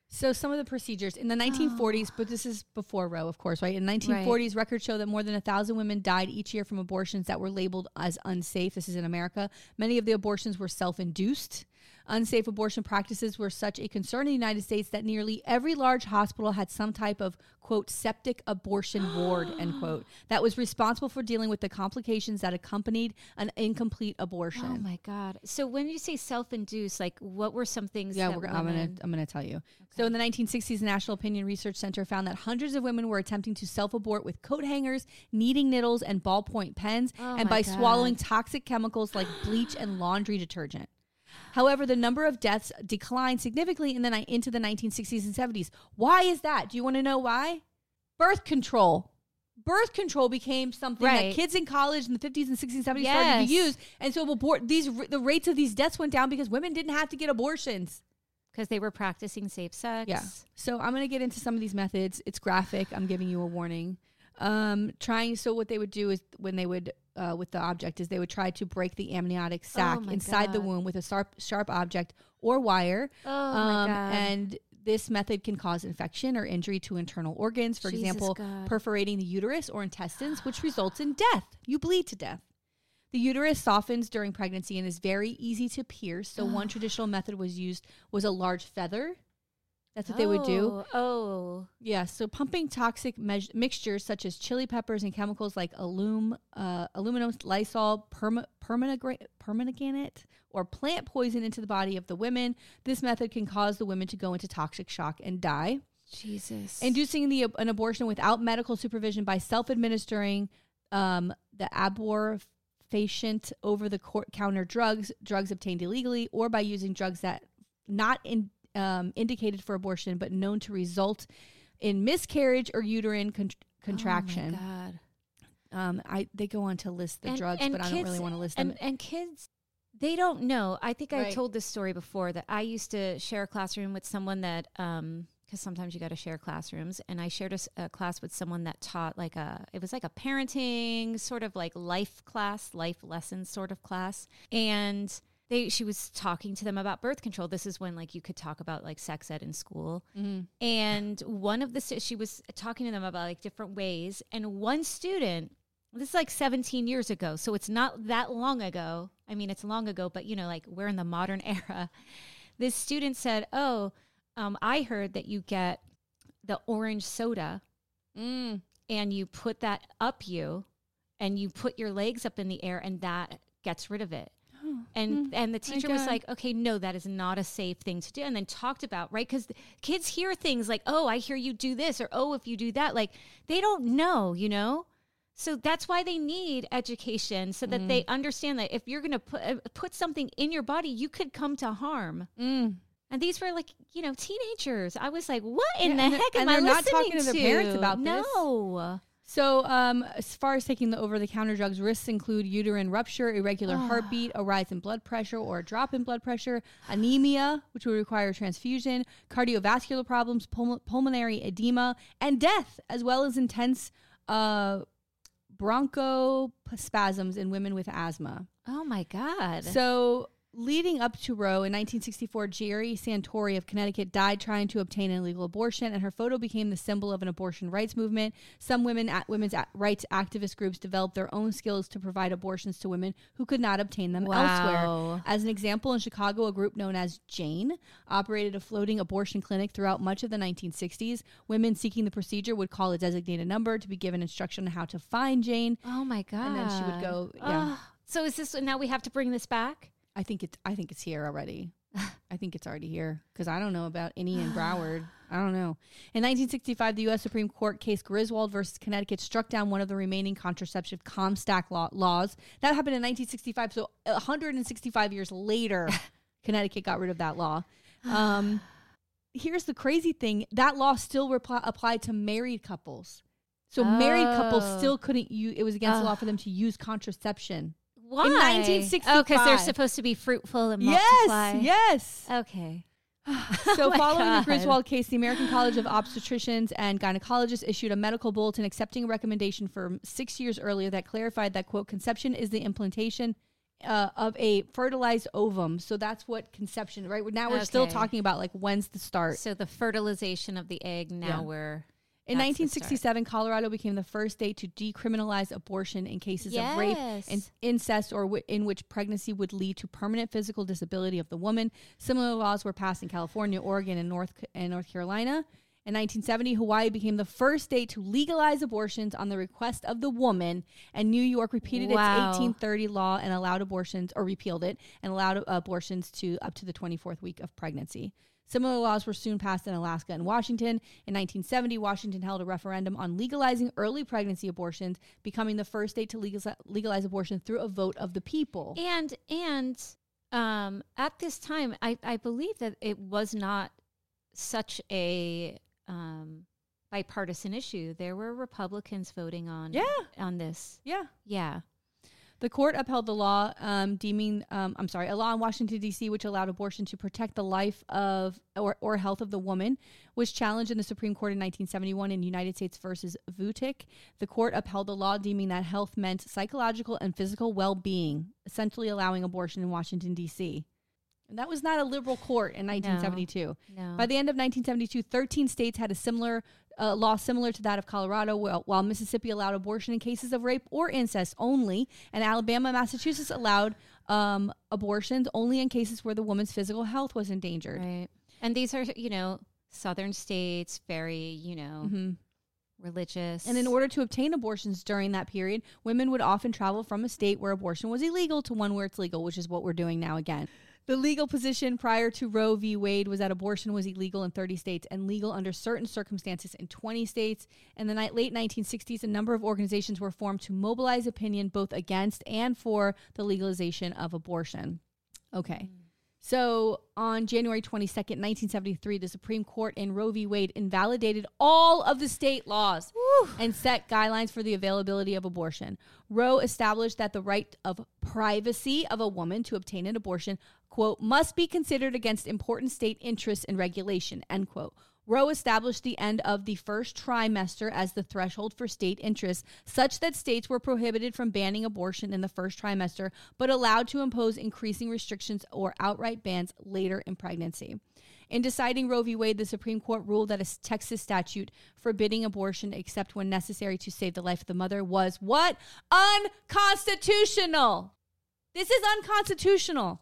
Speaker 1: So some of the procedures in the 1940s, but this is before Roe, of course, right? In 1940s, records show that more than a thousand women died each year from abortions that were labeled as unsafe. This is in America. Many of the abortions were self-induced. Unsafe abortion practices were such a concern in the United States that nearly every large hospital had some type of quote septic abortion ward end quote that was responsible for dealing with the complications that accompanied an incomplete abortion.
Speaker 2: Oh my God. So when you say self-induced, like what were some things
Speaker 1: Yeah,
Speaker 2: that
Speaker 1: we're, I'm gonna I'm gonna tell you. So in the 1960s, the National Opinion Research Center found that hundreds of women were attempting to self-abort with coat hangers, kneading needles, and ballpoint pens,
Speaker 2: Oh
Speaker 1: and by swallowing toxic chemicals like bleach and laundry detergent. However, the number of deaths declined significantly in the ni- into the 1960s and 70s. Why is that? Do you want to know why? Birth control. Birth control became something
Speaker 2: Right.
Speaker 1: that kids in college in the 50s and 60s and 70s started
Speaker 2: Yes.
Speaker 1: to use, and so abort these the rates of these deaths went down because women didn't have to get abortions.
Speaker 2: because they were practicing safe sex.
Speaker 1: Yeah. So I'm going to get into some of these methods. It's graphic. I'm giving you a warning. Um, trying. So what they would do is when they would uh, with the object is they would try to break the amniotic sac
Speaker 2: Oh
Speaker 1: inside the womb with a sharp sharp object or wire.
Speaker 2: Oh my
Speaker 1: um,
Speaker 2: God.
Speaker 1: And this method can cause infection or injury to internal organs. For
Speaker 2: Jesus
Speaker 1: example,
Speaker 2: God.
Speaker 1: perforating the uterus or intestines, which results in death. You bleed to death. The uterus softens during pregnancy and is very easy to pierce. So one traditional method was used was a large feather. That's what they would do.
Speaker 2: Oh, Oh.
Speaker 1: Yeah, so pumping toxic me- mixtures such as chili peppers and chemicals like alum, uh, aluminum, Lysol, perma- permanagra- or plant poison into the body of the women. This method can cause the women to go into toxic shock and die.
Speaker 2: Jesus.
Speaker 1: Inducing the an abortion without medical supervision by self-administering um, the abortifacient over-the-counter drugs, drugs obtained illegally, or by using drugs that not in, um, indicated for abortion but known to result in miscarriage or uterine con- contraction.
Speaker 2: Oh.
Speaker 1: Um, I they go on to list the
Speaker 2: And-
Speaker 1: drugs,
Speaker 2: and
Speaker 1: but I don't really want to list them.
Speaker 2: And, and kids, they don't know. I think I told this story before that I used to share a classroom with someone that, um, because sometimes you got to share classrooms, and I shared a class with someone that taught like a, it was like a parenting sort of like life class, life lessons sort of class, and they she was talking to them about birth control. This is when like you could talk about like sex ed in school, and one of the stu- she was talking to them about like different ways, and one student this is like 17 years ago so it's not that long ago. I mean it's long ago but you know like we're in the modern era. This student said oh um, i heard that you get the orange soda
Speaker 1: Mm.
Speaker 2: and you put that up you and you put your legs up in the air and that gets rid of it and and the teacher was like okay no that is not a safe thing to do and then talked about right because kids hear things like oh i hear you do this or oh if you do that like they don't know you know? So that's why they need education so that they understand that if you're going to put uh, put something in your body you could come to harm.
Speaker 1: Mm.
Speaker 2: and these were like you know teenagers. I was like what in
Speaker 1: Yeah,
Speaker 2: the heck am
Speaker 1: and
Speaker 2: i
Speaker 1: they're not
Speaker 2: listening
Speaker 1: talking to their parents about this.
Speaker 2: no
Speaker 1: So, um, as far as taking the over-the-counter drugs, risks include uterine rupture, irregular heartbeat, a rise in blood pressure or a drop in blood pressure, anemia, which would require transfusion, cardiovascular problems, pul- pulmonary edema, and death, as well as intense uh, bronchospasms in women with asthma.
Speaker 2: oh my god
Speaker 1: So, leading up to Roe in 1964, Gerri Santoro of Connecticut died trying to obtain an illegal abortion, and her photo became the symbol of an abortion rights movement. Some women, women's rights activist groups developed their own skills to provide abortions to women who could not obtain them
Speaker 2: Wow.
Speaker 1: elsewhere. As an example, in Chicago, a group known as Jane operated a floating abortion clinic throughout much of the 1960s. Women seeking the procedure would call a designated number to be given instruction on how to find Jane.
Speaker 2: Oh my god!
Speaker 1: And then she would go- yeah.
Speaker 2: Oh, so is this now we have to bring this back?
Speaker 1: I think it's I think it's here already. I think it's already here because I don't know about any in Broward. I don't know. In 1965, the U.S. Supreme Court case Griswold versus Connecticut struck down one of the remaining contraceptive Comstock law- laws. That happened in 1965. So 165 years later, Connecticut got rid of that law. Um, here's the crazy thing: that law still repli- applied to married couples. So married couples
Speaker 2: Oh.
Speaker 1: still couldn't use. It was against the law for them to use contraception.
Speaker 2: Why?
Speaker 1: 1965.
Speaker 2: Oh, because they're supposed to be fruitful and multiply.
Speaker 1: Yes, yes.
Speaker 2: Okay.
Speaker 1: So,
Speaker 2: Oh
Speaker 1: following
Speaker 2: God.
Speaker 1: the Griswold case, the American College of Obstetricians and Gynecologists issued a medical bulletin accepting a recommendation from six years earlier that clarified that, quote, conception is the implantation uh, of a fertilized ovum. So, that's what conception, right? Now we're still talking about like when's the start.
Speaker 2: So the fertilization of the egg. Now
Speaker 1: Yeah.
Speaker 2: we're
Speaker 1: In
Speaker 2: that's
Speaker 1: 1967, Colorado became the first state to decriminalize abortion in cases of rape and incest or w- in which pregnancy would lead to permanent physical disability of the woman. Similar laws were passed in California, Oregon, and North and North Carolina. In 1970, Hawaii became the first state to legalize abortions on the request of the woman, and New York repeated
Speaker 2: Wow.
Speaker 1: its 1830 law and allowed abortions or repealed it and allowed abortions to up to the 24th week of pregnancy. Similar laws were soon passed in Alaska and Washington. In 1970, Washington held a referendum on legalizing early pregnancy abortions, becoming the first state to legalize, legalize abortion through a vote of the people.
Speaker 2: and and um, at this time, I I believe that it was not such a um, bipartisan issue. There were Republicans voting on
Speaker 1: Yeah.
Speaker 2: on this.
Speaker 1: Yeah.
Speaker 2: Yeah.
Speaker 1: The court upheld the law, um, deeming, um, I'm sorry, a law in Washington, D.C., which allowed abortion to protect the life of or, or health of the woman, was challenged in the Supreme Court in 1971 in United States versus Vuitch. The court upheld the law, deeming that health meant psychological and physical well being, essentially allowing abortion in Washington, D.C. And that was not a liberal court in 1972.
Speaker 2: No.
Speaker 1: By the end of 1972, 13 states had a similar uh, law similar to that of Colorado, while, while Mississippi allowed abortion in cases of rape or incest only, and Alabama and Massachusetts allowed um, abortions only in cases where the woman's physical health was endangered.
Speaker 2: Right. And these are, you know, southern states, very, you know,
Speaker 1: Mhm.
Speaker 2: religious.
Speaker 1: And in order to obtain abortions during that period, women would often travel from a state where abortion was illegal to one where it's legal, which is what we're doing now again. The legal position prior to Roe v. Wade was that abortion was illegal in 30 states and legal under certain circumstances in 20 states. In the late 1960s, a number of organizations were formed to mobilize opinion both against and for the legalization of abortion. Okay. Mm. So on January 22nd, 1973, the Supreme Court in Roe v. Wade invalidated all of the state laws and set guidelines for the availability of abortion. Roe established that the right of privacy of a woman to obtain an abortion, quote, must be considered against important state interests and regulation, end quote. Roe established the end of the first trimester as the threshold for state interests, such that states were prohibited from banning abortion in the first trimester, but allowed to impose increasing restrictions or outright bans later in pregnancy. In deciding Roe v. Wade, the Supreme Court ruled that a Texas statute forbidding abortion except when necessary to save the life of the mother was what? Unconstitutional. This is unconstitutional.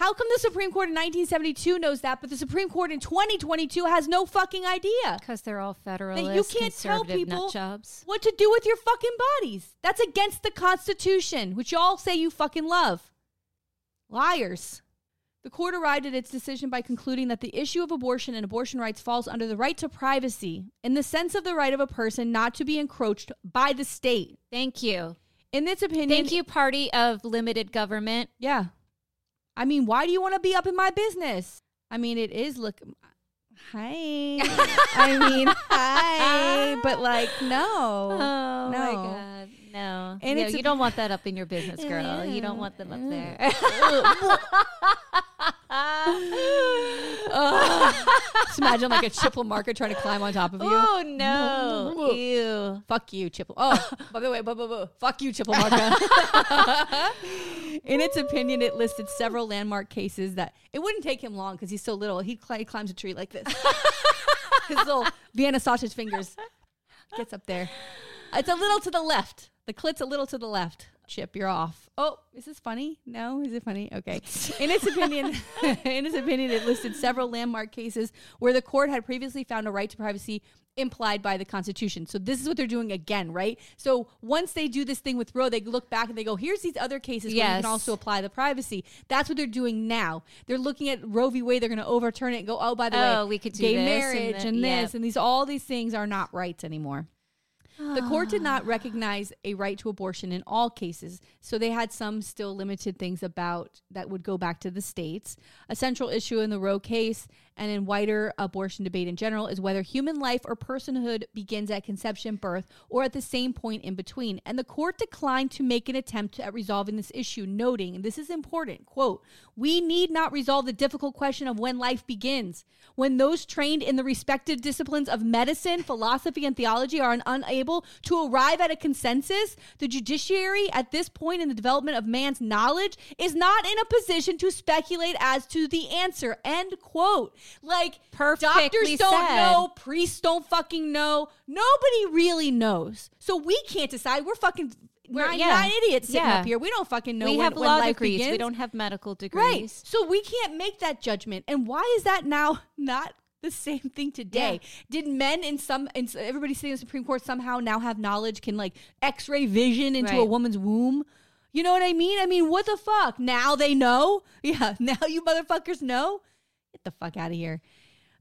Speaker 1: How come the Supreme Court in 1972 knows that, but the Supreme Court in 2022 has no fucking idea
Speaker 2: because they're all
Speaker 1: that you can't tell people
Speaker 2: jobs.
Speaker 1: what to do with your fucking bodies? That's against the Constitution, which y'all say you fucking love. Liars. The court arrived at its decision by concluding that the issue of abortion and abortion rights falls under the right to privacy, in the sense of the right of a person not to be encroached by the state.
Speaker 2: Thank you.
Speaker 1: In its opinion,
Speaker 2: Thank you, party of limited government.
Speaker 1: Yeah. I mean, why do you want to be up in my business? I mean, it is look. Hi. I mean, hi. But like, no.
Speaker 2: Oh my
Speaker 1: no.
Speaker 2: No!
Speaker 1: And
Speaker 2: No, you don't want that up in your business, girl. You don't want them up there.
Speaker 1: Just imagine like a Chip LaMarca trying to climb on top of you.
Speaker 2: Oh no! Ew.
Speaker 1: Fuck you, Chipple. Oh, by the way, bu- bu- bu- fuck you, Chip LaMarca. In its opinion, it listed several landmark cases that it wouldn't take him long because he's so little. He, cli- he climbs a tree like this. His little Vienna sausage fingers gets up there. It's a little to the left. The clit's a little to the left. Chip, you're off. Oh, is this funny? No, is it funny? Okay. In its opinion, in its opinion, it listed several landmark cases where the court had previously found a right to privacy implied by the Constitution. So this is what they're doing again, right? So once they do this thing with Roe, they look back and they go, "Here's these other cases where you can also apply the privacy." That's what they're doing now. They're looking at Roe v. Wade. They're going to overturn it and go, "Oh, by the
Speaker 2: Oh,
Speaker 1: way,
Speaker 2: we could do
Speaker 1: gay
Speaker 2: this and
Speaker 1: marriage
Speaker 2: that-
Speaker 1: and, this and these all these things are not rights anymore." The court did not recognize a right to abortion in all cases, so they had some still limited things about that would go back to the states. A central issue in the Roe case and in wider abortion debate in general is whether human life or personhood begins at conception, birth, or at the same point in between. And the court declined to make an attempt at resolving this issue, noting, and this is important, quote, we need not resolve the difficult question of when life begins. When those trained in the respective disciplines of medicine, philosophy, and theology are unable to arrive at a consensus, the judiciary at this point in the development of man's knowledge is not in a position to speculate as to the answer. End quote. Like,
Speaker 2: Perfectly
Speaker 1: doctors don't
Speaker 2: said.
Speaker 1: know, priests don't fucking know. Nobody really knows. So we can't decide. We're fucking
Speaker 2: We're-
Speaker 1: nine,
Speaker 2: yeah.
Speaker 1: nine idiots sitting
Speaker 2: Yeah.
Speaker 1: up here. We don't fucking know
Speaker 2: we
Speaker 1: when,
Speaker 2: have
Speaker 1: when
Speaker 2: law degrees. We don't have medical degrees.
Speaker 1: Right. So we can't make that judgment. And why is that now not the same thing today? Did men in some, in, everybody sitting in the Supreme Court somehow now have knowledge, can like x ray vision into a woman's womb? You know what I mean? I mean, what the fuck? Now they know? Yeah. Now you motherfuckers know? Get the fuck out of here.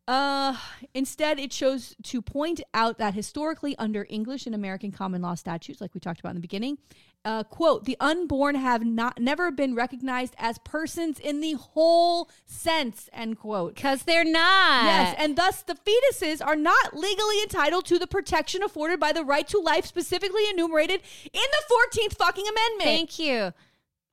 Speaker 1: Uh, instead, it chose to point out that historically, under English and American common law statutes, like we talked about in the beginning, uh, quote, the unborn have not never been recognized as persons in the whole sense, end quote.
Speaker 2: Because they're not.
Speaker 1: Yes, and thus the fetuses are not legally entitled to the protection afforded by the right to life specifically enumerated in the 14th fucking amendment.
Speaker 2: Thank you.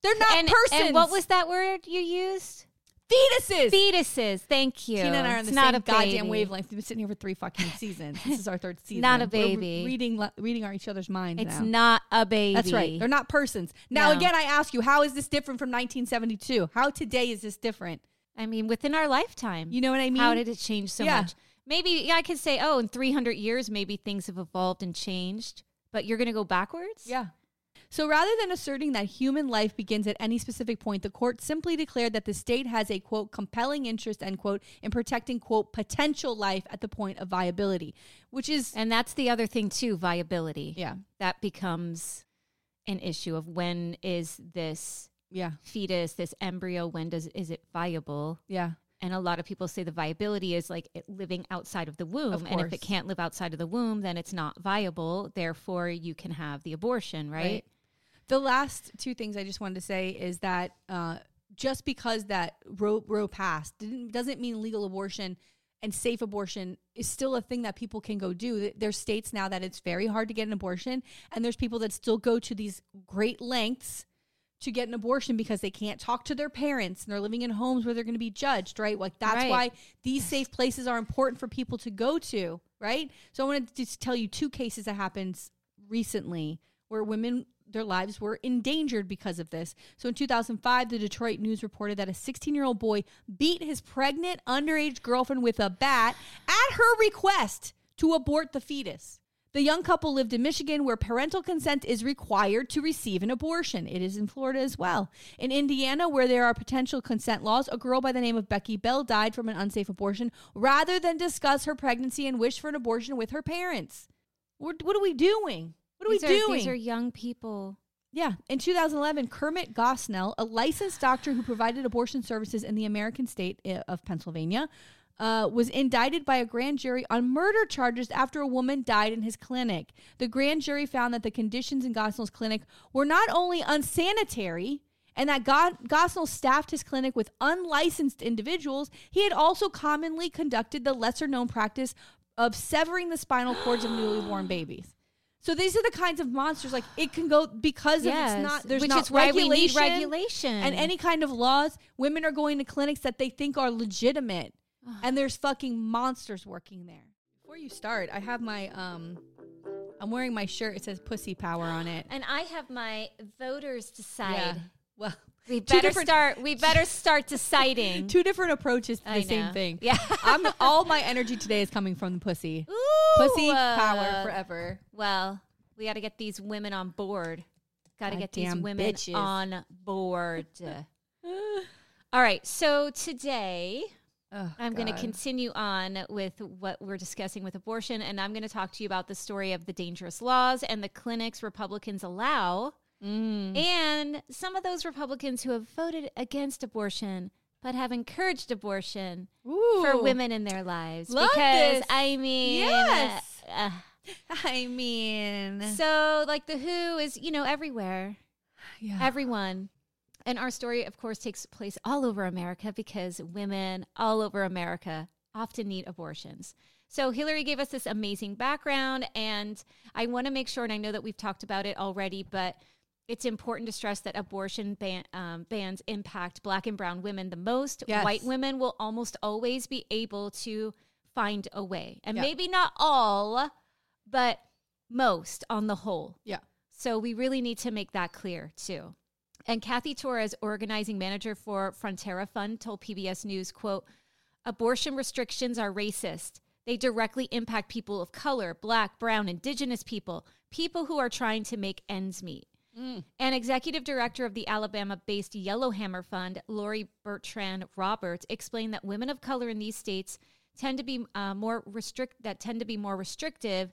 Speaker 1: They're not
Speaker 2: and,
Speaker 1: persons.
Speaker 2: And what was that word you used?
Speaker 1: Fetuses?
Speaker 2: Fetuses. Thank you.
Speaker 1: Tina and I are on the
Speaker 2: not
Speaker 1: same
Speaker 2: a
Speaker 1: goddamn wavelength. We've been sitting here for three fucking seasons. This is our third season.
Speaker 2: Not a
Speaker 1: We're
Speaker 2: baby.
Speaker 1: reading reading our each other's minds.
Speaker 2: It's
Speaker 1: now.
Speaker 2: not a baby.
Speaker 1: That's right. They're not persons. Now
Speaker 2: No.
Speaker 1: again, I ask you, how is this different from 1972? How today is this different?
Speaker 2: I mean, within our lifetime.
Speaker 1: You know what I mean?
Speaker 2: How did it change so
Speaker 1: Yeah.
Speaker 2: much? Maybe yeah, I could say, oh, in 300 years, maybe things have evolved and changed. But you're going to go backwards?
Speaker 1: Yeah. So rather than asserting that human life begins at any specific point, the court simply declared that the state has a quote compelling interest end quote in protecting quote potential life at the point of viability, which is
Speaker 2: And that's the other thing too, viability.
Speaker 1: yeah,
Speaker 2: That becomes an issue of when is this
Speaker 1: yeah,
Speaker 2: fetus, this embryo, when does is it viable?
Speaker 1: yeah.
Speaker 2: And a lot of people say the viability is like it living outside of the womb.
Speaker 1: Of
Speaker 2: and if it can't live outside of the womb, then it's not viable. Therefore, you can have the abortion, right?
Speaker 1: Right. The last two things I just wanted to say is that uh, just because that Roe, Roe passed didn't, doesn't mean legal abortion and safe abortion is still a thing that people can go do. There's states now that it's very hard to get an abortion, and there's people that still go to these great lengths to get an abortion because they can't talk to their parents and they're living in homes where they're going to be judged, right? Like that's
Speaker 2: Right.
Speaker 1: why these safe places are important for people to go to, right? So I wanted to just tell you two cases that happened recently where women their lives were endangered because of this. So in 2005, the Detroit News reported that a 16-year-old boy beat his pregnant underage girlfriend with a bat at her request to abort the fetus. The young couple lived in Michigan, where parental consent is required to receive an abortion. It is in Florida as well. In Indiana, where there are potential consent laws, a girl by the name of Becky Bell died from an unsafe abortion rather than discuss her pregnancy and wish for an abortion with her parents. What, what are we doing? What are
Speaker 2: these
Speaker 1: we
Speaker 2: are,
Speaker 1: doing?
Speaker 2: These are young people.
Speaker 1: Yeah. In 2011, Kermit Gosnell, a licensed doctor who provided abortion services in the American state of Pennsylvania, uh, was indicted by a grand jury on murder charges after a woman died in his clinic. The grand jury found that the conditions in Gosnell's clinic were not only unsanitary, and that Go- Gosnell staffed his clinic with unlicensed individuals, he had also commonly conducted the lesser known practice of severing the spinal cords of newly born babies. So these are the kinds of monsters like it can go because if
Speaker 2: Yes,
Speaker 1: it's not there's
Speaker 2: which
Speaker 1: not
Speaker 2: is why we need
Speaker 1: regulation
Speaker 2: regulation.
Speaker 1: and any kind of laws. Women are going to clinics that they think are legitimate, and there's fucking monsters working there. Before you start, I have my um, I'm wearing my shirt. It says "Pussy Power" on it.
Speaker 2: And I have my voters decide.
Speaker 1: Yeah. Well,
Speaker 2: We better start. We better start deciding.
Speaker 1: two different approaches to the same thing.
Speaker 2: Yeah.
Speaker 1: I'm all my energy today is coming from the pussy.
Speaker 2: Ooh,
Speaker 1: Pussy
Speaker 2: uh,
Speaker 1: power forever.
Speaker 2: Well, we got to get these women on board. Got to get these women
Speaker 1: bitches.
Speaker 2: on board. All right. So today
Speaker 1: Oh,
Speaker 2: I'm going to continue on with what we're discussing with abortion, and I'm going to talk to you about the story of the dangerous laws and the clinics Republicans allow,
Speaker 1: Mm.
Speaker 2: and some of those Republicans who have voted against abortion but have encouraged abortion for women in their lives.
Speaker 1: Love
Speaker 2: because
Speaker 1: this.
Speaker 2: I mean,
Speaker 1: Yes.
Speaker 2: uh,
Speaker 1: I mean,
Speaker 2: so like the Who is you know everywhere,
Speaker 1: yeah.
Speaker 2: everyone. And our story, of course, takes place all over America because women all over America often need abortions. So, Hillary gave us this amazing background, and I want to make sure, and I know that we've talked about it already, but it's important to stress that abortion ban- um, bans impact black and brown women the most.
Speaker 1: Yes.
Speaker 2: White women will almost always be able to find a way. And
Speaker 1: Yeah.
Speaker 2: maybe not all, but most on the whole.
Speaker 1: yeah.
Speaker 2: So we really need to make that clear too. And Kathy Torres, organizing manager for Frontera Fund, told PBS News, quote, abortion restrictions are racist. They directly impact people of color, black, brown, indigenous people, people who are trying to make ends meet. And executive director of the Alabama based Yellowhammer Fund, Laurie Bertram Roberts, explained that women of color in these states tend to be uh, more restrict that tend to be more restrictive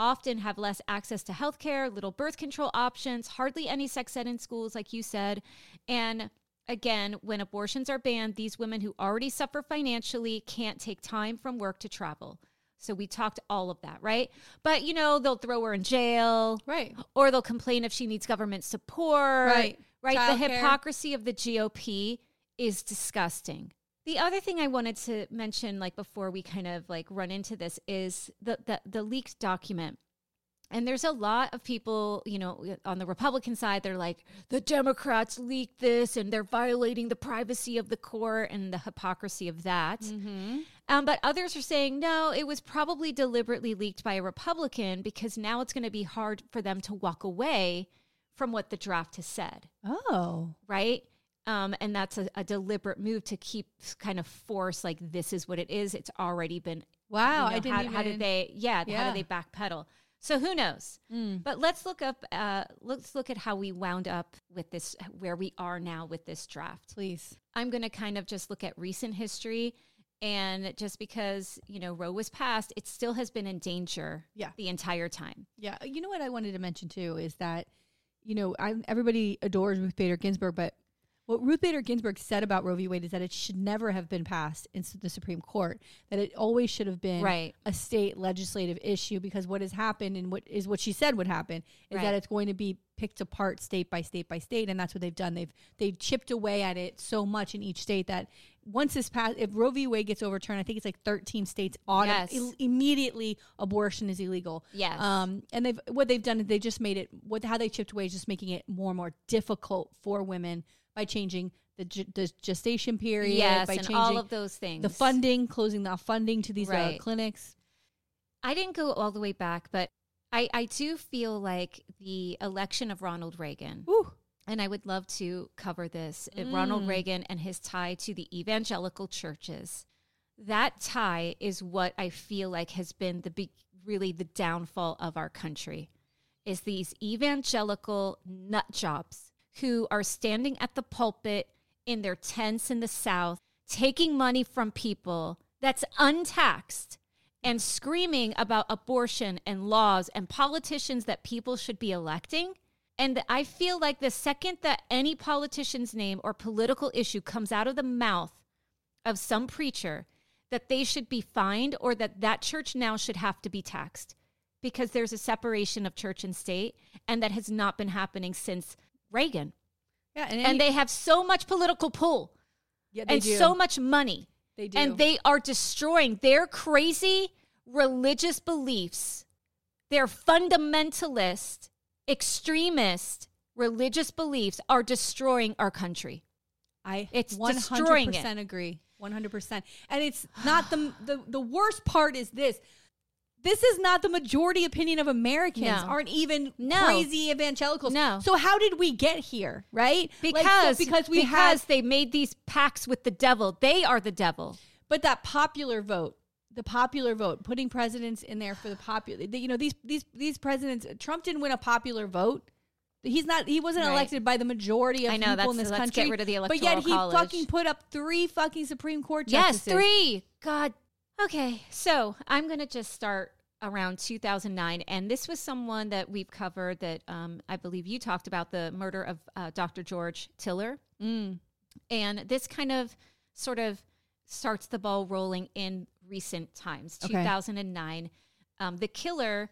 Speaker 2: often have less access to health care, little birth control options, hardly any sex ed in schools, like you said. And again, when abortions are banned, these women who already suffer financially can't take time from work to travel. So we talked all of that, right? But you know, they'll throw her in jail,
Speaker 1: Right.
Speaker 2: or they'll complain if she needs government support.
Speaker 1: Right.
Speaker 2: Right. The
Speaker 1: Childcare.
Speaker 2: hypocrisy of the GOP is disgusting. The other thing I wanted to mention, like before we kind of like run into this, is the the, the leaked document. And there's a lot of people, you know, on the Republican side, they're like, the Democrats leaked this and they're violating the privacy of the court and the hypocrisy of that. Um, but others are saying, no, it was probably deliberately leaked by a Republican because now it's going to be hard for them to walk away from what the draft has said,
Speaker 1: Oh.
Speaker 2: right? Um, and that's a, a deliberate move to keep kind of force like this is what it is. It's already been
Speaker 1: Wow.
Speaker 2: you know,
Speaker 1: I didn't
Speaker 2: how,
Speaker 1: even.
Speaker 2: how did they yeah, how
Speaker 1: Yeah.
Speaker 2: did they backpedal so who knows
Speaker 1: Mm.
Speaker 2: but let's look up uh, let's look at how we wound up with this where we are now with this draft
Speaker 1: Please.
Speaker 2: i'm going to kind of just look at recent history and just because you know roe was passed it still has been in danger
Speaker 1: Yeah.
Speaker 2: the entire time
Speaker 1: Yeah. You know what I wanted to mention too is that, you know, I everybody adores Ruth Bader Ginsburg, but what Ruth Bader Ginsburg said about Roe v. Wade is that it should never have been passed in the Supreme Court. That it always should have been
Speaker 2: Right.
Speaker 1: a state legislative issue because what has happened and what is what she said would happen is
Speaker 2: Right.
Speaker 1: that it's going to be picked apart state by state by state, and that's what they've done. They've they've chipped away at it so much in each state that once this pass, if Roe v. Wade gets overturned, I think it's like 13 states auto-
Speaker 2: Yes.
Speaker 1: il- immediately abortion is illegal.
Speaker 2: Yes.
Speaker 1: Um, and they've what they've done is they just made it what how they chipped away is just making it more and more difficult for women by changing the, ge- the gestation period,
Speaker 2: yes
Speaker 1: by
Speaker 2: and
Speaker 1: changing
Speaker 2: all of those things
Speaker 1: the funding, closing the funding to these uh, clinics.
Speaker 2: I didn't go all the way back, but I, I do feel like the election of Ronald Reagan,
Speaker 1: Woo.
Speaker 2: and I would love to cover this uh, Ronald
Speaker 1: Mm.
Speaker 2: Reagan and his tie to the evangelical churches. That tie is what I feel like has been the big, really the downfall of our country. Is these evangelical nut jobs who are standing at the pulpit in their tents in the South, taking money from people that's untaxed and screaming about abortion and laws and politicians that people should be electing. And I feel like the second that any politician's name or political issue comes out of the mouth of some preacher, that they should be fined or that that church now should have to be taxed because there's a separation of church and state. And that has not been happening since Reagan.
Speaker 1: Yeah, and,
Speaker 2: And they have so much political pull
Speaker 1: yeah, they
Speaker 2: and
Speaker 1: do.
Speaker 2: so much money.
Speaker 1: They do.
Speaker 2: And they are destroying their crazy religious beliefs their fundamentalist, extremist religious beliefs are destroying our country.
Speaker 1: I
Speaker 2: It's
Speaker 1: one
Speaker 2: destroying
Speaker 1: hundred
Speaker 2: it.
Speaker 1: percent agree. One hundred percent. And it's not the the the worst part is this. This is not the majority opinion of Americans.
Speaker 2: No.
Speaker 1: Aren't even
Speaker 2: No.
Speaker 1: crazy evangelicals.
Speaker 2: No.
Speaker 1: So how did we get here? Right? Like, so
Speaker 2: Because
Speaker 1: because we
Speaker 2: because they made these pacts with the devil. They are the devil.
Speaker 1: But that popular vote, the popular vote, putting presidents in there for the popular, you know, these these these presidents. Trump didn't win a popular vote. He's not. He wasn't
Speaker 2: Right.
Speaker 1: elected by the majority of
Speaker 2: I know,
Speaker 1: people in this
Speaker 2: let's
Speaker 1: country.
Speaker 2: get rid of the electoral
Speaker 1: But yet he
Speaker 2: Electoral
Speaker 1: fucking put up three fucking Supreme Court justices.
Speaker 2: Yes, three. God. Okay, so I'm going to just start around 2009, and this was someone that we've covered that um, I believe you talked about the murder of uh, Dr. George Tiller,
Speaker 1: Mm.
Speaker 2: and this kind of sort of starts the ball rolling in recent times.
Speaker 1: Okay.
Speaker 2: 2009, um, the killer.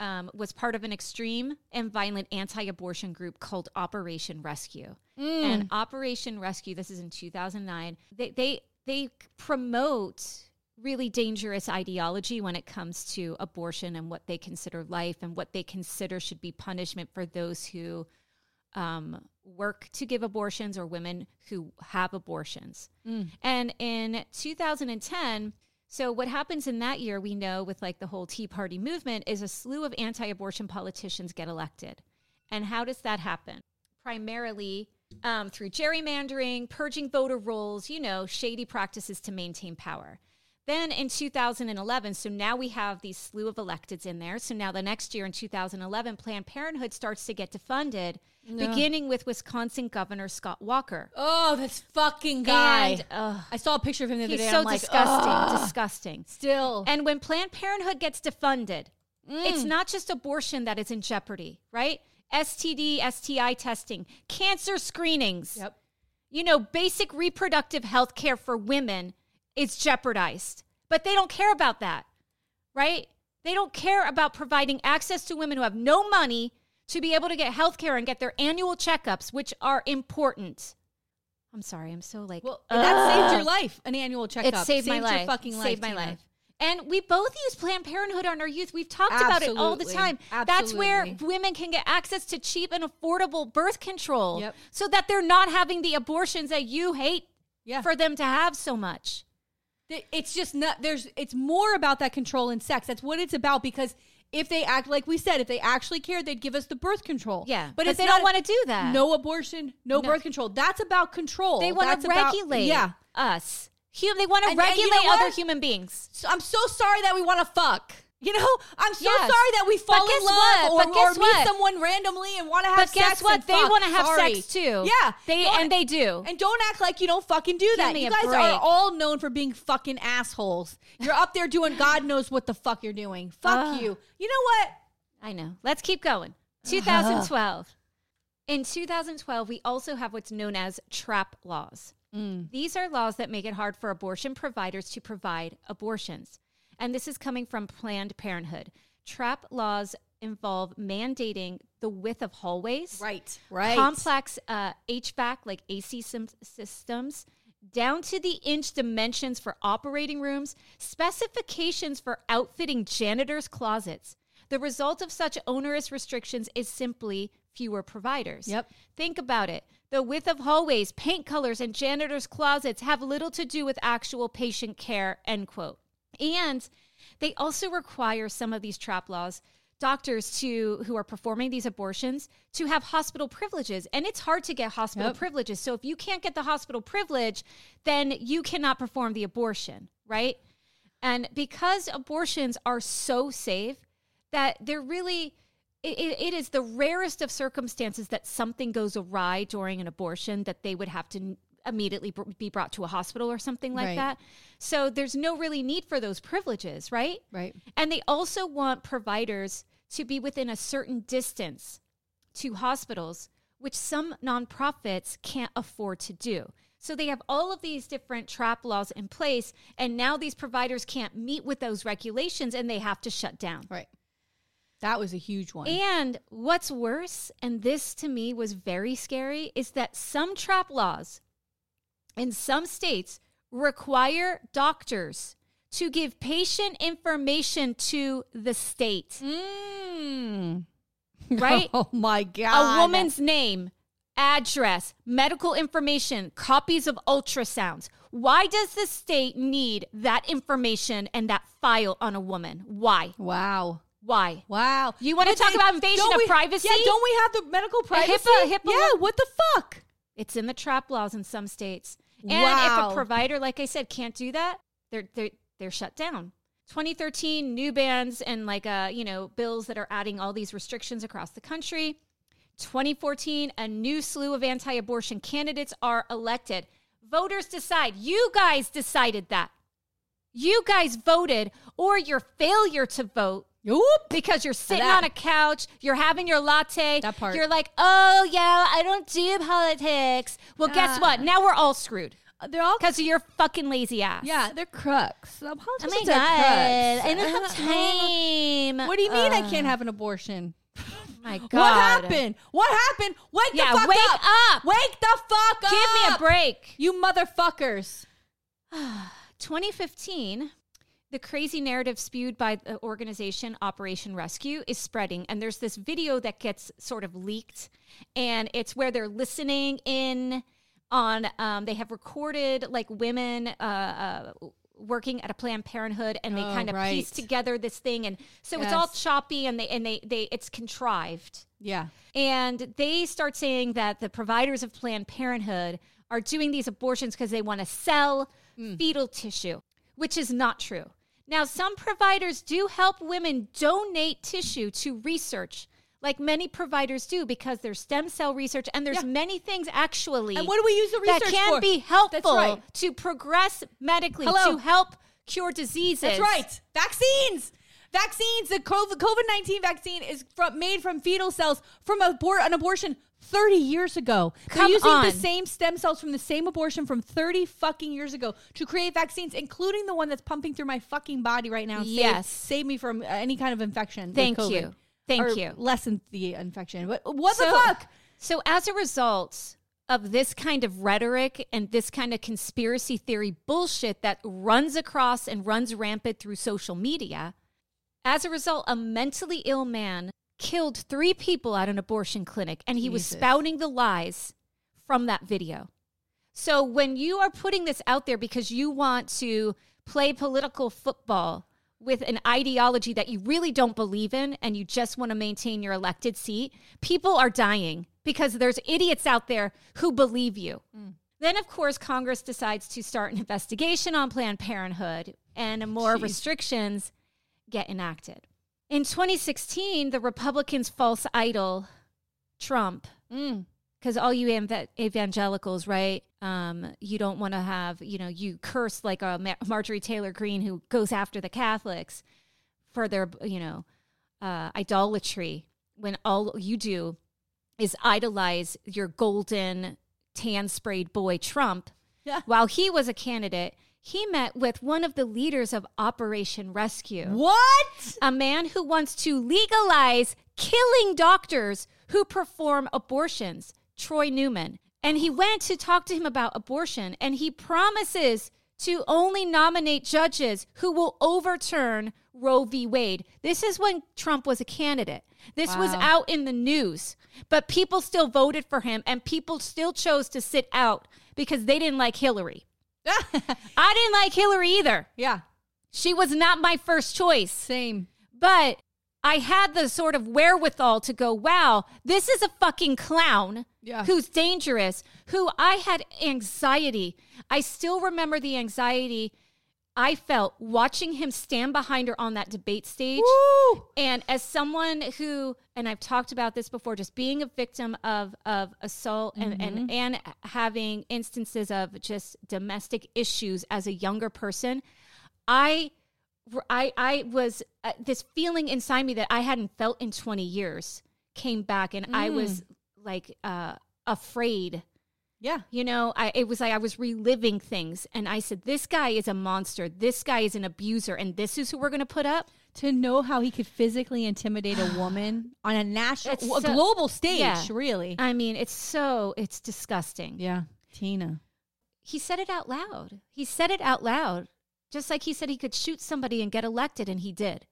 Speaker 2: Um, was part of an extreme and violent anti-abortion group called Operation Rescue.
Speaker 1: Mm.
Speaker 2: And Operation Rescue, this is in 2009. They they they promote really dangerous ideology when it comes to abortion and what they consider life and what they consider should be punishment for those who um, work to give abortions or women who have abortions. And in 2010, so what happens in that year, we know with like the whole Tea Party movement, is a slew of anti-abortion politicians get elected. And how does that happen? Primarily um, through gerrymandering, purging voter rolls, you know, shady practices to maintain power. Then in 2011, so now we have these slew of electeds in there. So now the next year in 2011, Planned Parenthood starts to get defunded, beginning with Wisconsin Governor Scott Walker.
Speaker 1: Oh, this fucking guy.
Speaker 2: And, ugh,
Speaker 1: I saw a picture of him the other day.
Speaker 2: he's
Speaker 1: so like,
Speaker 2: disgusting,
Speaker 1: "Ugh."
Speaker 2: disgusting.
Speaker 1: Still.
Speaker 2: And when Planned Parenthood gets defunded,
Speaker 1: Mm.
Speaker 2: it's not just abortion that is in jeopardy, right? STD, STI testing, cancer screenings,
Speaker 1: yep.
Speaker 2: you know, basic reproductive health care for women is jeopardized. But they don't care about that, right? They don't care about providing access to women who have no money to be able to get health care and get their annual checkups, which are important. I'm sorry, I'm so like,
Speaker 1: Well, that uh,
Speaker 2: saved
Speaker 1: your life. An annual checkup.
Speaker 2: It saved, my
Speaker 1: your
Speaker 2: life.
Speaker 1: fucking life.
Speaker 2: Saved my
Speaker 1: Tina.
Speaker 2: life. And we both use Planned Parenthood on our youth. We've talked about it all the
Speaker 1: Absolutely.
Speaker 2: time. That's where women can get access to cheap and affordable birth control
Speaker 1: Yep.
Speaker 2: so that they're not having the abortions that you hate
Speaker 1: Yeah.
Speaker 2: for them to have so much.
Speaker 1: It's just not. There's. It's more about that control in sex. That's what it's about. Because if they act like we said, if they actually cared, they'd give us the birth control.
Speaker 2: Yeah.
Speaker 1: But,
Speaker 2: But,
Speaker 1: it's
Speaker 2: they don't want to do that.
Speaker 1: No abortion. No,
Speaker 2: No.
Speaker 1: birth control. That's about control.
Speaker 2: They want to
Speaker 1: about-
Speaker 2: regulate
Speaker 1: yeah.
Speaker 2: us. Hum- they want to
Speaker 1: And- and you
Speaker 2: regulate
Speaker 1: know
Speaker 2: other human beings.
Speaker 1: So I'm so sorry that we want to fuck. You know, I'm so
Speaker 2: Yes.
Speaker 1: sorry that we fall
Speaker 2: But
Speaker 1: in love
Speaker 2: what?
Speaker 1: or,
Speaker 2: But
Speaker 1: or
Speaker 2: what?
Speaker 1: meet someone randomly and want to have sex.
Speaker 2: But
Speaker 1: sex.
Speaker 2: guess what? They want to have
Speaker 1: Sorry.
Speaker 2: sex too.
Speaker 1: Yeah,
Speaker 2: They
Speaker 1: Don't-
Speaker 2: and they do.
Speaker 1: And don't act like you don't fucking do that. You guys
Speaker 2: break.
Speaker 1: are all known for being fucking assholes. You're up there doing God knows what the fuck you're doing. Fuck
Speaker 2: Ugh.
Speaker 1: you. You know what?
Speaker 2: I know. Let's keep going. 2012. In 2012, we also have what's known as trap laws. Mm. These are laws that make it hard for abortion providers to provide abortions. And this is coming from Planned Parenthood. Trap laws involve mandating the width of hallways,
Speaker 1: Right. Right.
Speaker 2: complex uh, HVAC, like AC sim- systems, down to the inch dimensions for operating rooms, specifications for outfitting janitors' closets. The result of such onerous restrictions is simply fewer providers.
Speaker 1: Yep.
Speaker 2: Think about it. The width of hallways, paint colors, and janitors' closets have little to do with actual patient care, end quote. And they also require some of these trap laws doctors to who are performing these abortions to have hospital privileges. And it's hard to get hospital
Speaker 1: Yep.
Speaker 2: privileges. So if you can't get the hospital privilege then you cannot perform the abortion right? And because abortions are so safe that they're really it, it- is the rarest of circumstances that something goes awry during an abortion that they would have to immediately be brought to a hospital or something like
Speaker 1: Right.
Speaker 2: that so there's no really need for those privileges right
Speaker 1: Right.
Speaker 2: and they also want providers to be within a certain distance to hospitals, which some nonprofits can't afford to do. So they have all of these different trap laws in place, and now these providers can't meet with those regulations and they have to shut down.
Speaker 1: Right. That was a huge one.
Speaker 2: And what's worse, and this to me was very scary, is that some trap laws in some states require doctors to give patient information to the state,
Speaker 1: Mm.
Speaker 2: right?
Speaker 1: Oh my god.
Speaker 2: A woman's name, address, medical information, copies of ultrasounds. Why does the state need that information and that file on a woman? Why?
Speaker 1: Wow.
Speaker 2: Why?
Speaker 1: Wow.
Speaker 2: You wanna talk about invasion of
Speaker 1: we-
Speaker 2: privacy?
Speaker 1: Yeah, don't we have the medical privacy?
Speaker 2: HIPAA- HIPAA
Speaker 1: yeah, what the fuck?
Speaker 2: It's in the trap laws in some states. And if a provider, like I said, can't do that, they're they're they're shut down. 2013 new bans and like uh you know bills that are adding all these restrictions across the country. 2014 a new slew of anti-abortion candidates are elected. Voters decide. You guys decided that. You guys voted or your failure to vote Because you're sitting
Speaker 1: That-
Speaker 2: on a couch, you're having your latte,
Speaker 1: That part.
Speaker 2: you're like, oh yeah, I don't do politics. Well, guess what? Uh. Now we're all screwed uh,
Speaker 1: They're all
Speaker 2: because of your fucking lazy ass.
Speaker 1: Yeah, they're crooks. The
Speaker 2: Oh
Speaker 1: politicians
Speaker 2: my
Speaker 1: are
Speaker 2: god,
Speaker 1: crooks.
Speaker 2: I don't have uh. time.
Speaker 1: What do you mean I can't have an abortion?
Speaker 2: My God,
Speaker 1: What happened? What happened? Wake
Speaker 2: Yeah,
Speaker 1: the fuck
Speaker 2: wake
Speaker 1: up.
Speaker 2: up.
Speaker 1: Wake the fuck up.
Speaker 2: Give me a break.
Speaker 1: You motherfuckers.
Speaker 2: 2015, the crazy narrative spewed by the organization Operation Rescue is spreading. And there's this video that gets sort of leaked, and it's where they're listening in on, um, they have recorded like women uh, uh, working at a Planned Parenthood, and they
Speaker 1: Oh,
Speaker 2: kind of
Speaker 1: right.
Speaker 2: piece together this thing. And so it's all choppy and they, and they, they, it's contrived.
Speaker 1: Yeah.
Speaker 2: And they start saying that the providers of Planned Parenthood are doing these abortions because they want to sell fetal tissue, which is not true. Now, some providers do help women donate tissue to research, like many providers do, because there's stem cell research and there's
Speaker 1: Yeah.
Speaker 2: many things actually
Speaker 1: And what do we use the research that
Speaker 2: can
Speaker 1: for?
Speaker 2: be helpful
Speaker 1: right.
Speaker 2: to progress medically,
Speaker 1: Hello.
Speaker 2: to help cure diseases.
Speaker 1: That's right. Vaccines. Vaccines. The COVID nineteen vaccine is from, made from fetal cells from abor- an abortion thirty years ago. They're using
Speaker 2: on.
Speaker 1: the same stem cells from the same abortion from thirty fucking years ago to create vaccines, including the one that's pumping through my fucking body right now. Save-
Speaker 2: Yes.
Speaker 1: save, me from uh, any kind of infection.
Speaker 2: Thank you. Thank
Speaker 1: Or
Speaker 2: you.
Speaker 1: Lessen the infection. What? What
Speaker 2: So-
Speaker 1: the fuck?
Speaker 2: So, as a result of this kind of rhetoric and this kind of conspiracy theory bullshit that runs across and runs rampant through social media, as a result, a mentally ill man killed three people at an abortion clinic and he was spouting the lies from that video. So, when you are putting this out there because you want to play political football with an ideology that you really don't believe in and you just want to maintain your elected seat, people are dying because there's idiots out there who believe you. Mm. Then, of course, Congress decides to start an investigation on Planned Parenthood and more
Speaker 1: Jeez.
Speaker 2: restrictions get enacted. In 2016, the Republicans' false idol, Trump,
Speaker 1: Mm.
Speaker 2: because all you ev- evangelicals, right? Um, you don't want to have, you know, you curse like a Ma- Marjorie Taylor Greene who goes after the Catholics for their, you know, uh, idolatry when all you do is idolize your golden tan sprayed boy Trump.
Speaker 1: Yeah.
Speaker 2: While he was a candidate, he met with one of the leaders of Operation Rescue
Speaker 1: What?
Speaker 2: a man who wants to legalize killing doctors who perform abortions, Troy Newman. And he went to talk to him about abortion, and he promises to only nominate judges who will overturn Roe v. Wade. This is when Trump was a candidate. This was out in the news, but people still voted for him, and people still chose to sit out because they didn't like Hillary. I didn't like Hillary either.
Speaker 1: yeah.
Speaker 2: She was not my first choice
Speaker 1: Same.
Speaker 2: but I had the sort of wherewithal to go, wow, this is a fucking clown
Speaker 1: Yeah.
Speaker 2: who's dangerous, who I had anxiety. I still remember the anxiety I felt watching him stand behind her on that debate stage.
Speaker 1: Woo!
Speaker 2: And as someone who, and I've talked about this before, just being a victim of of assault and and and having instances of just domestic issues as a younger person, I. I, I was uh, this feeling inside me that I hadn't felt in 20 years came back and I was like uh, afraid
Speaker 1: Yeah.
Speaker 2: you know, I it was like I was reliving things and I said this guy is a monster. This guy is an abuser and this is who we're going to put up.
Speaker 1: To know how he could physically intimidate a woman on a national,
Speaker 2: It's
Speaker 1: a global stage,
Speaker 2: Yeah.
Speaker 1: really.
Speaker 2: I mean, it's so it's disgusting.
Speaker 1: Yeah. Tina.
Speaker 2: He said it out loud. He said it out loud Just like he said he could shoot somebody and get elected, and he did.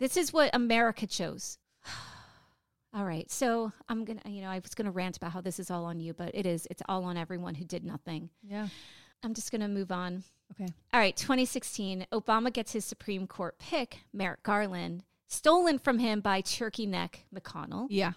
Speaker 2: This is what America chose. all right. So I'm going to, you know, I was going to rant about how this is all on you, but it is. It's all on everyone who did nothing.
Speaker 1: Yeah.
Speaker 2: I'm just going to move on.
Speaker 1: Okay.
Speaker 2: All right, 2016, Obama gets his Supreme Court pick, Merrick Garland, stolen from him by Turkey Neck McConnell.
Speaker 1: Yeah.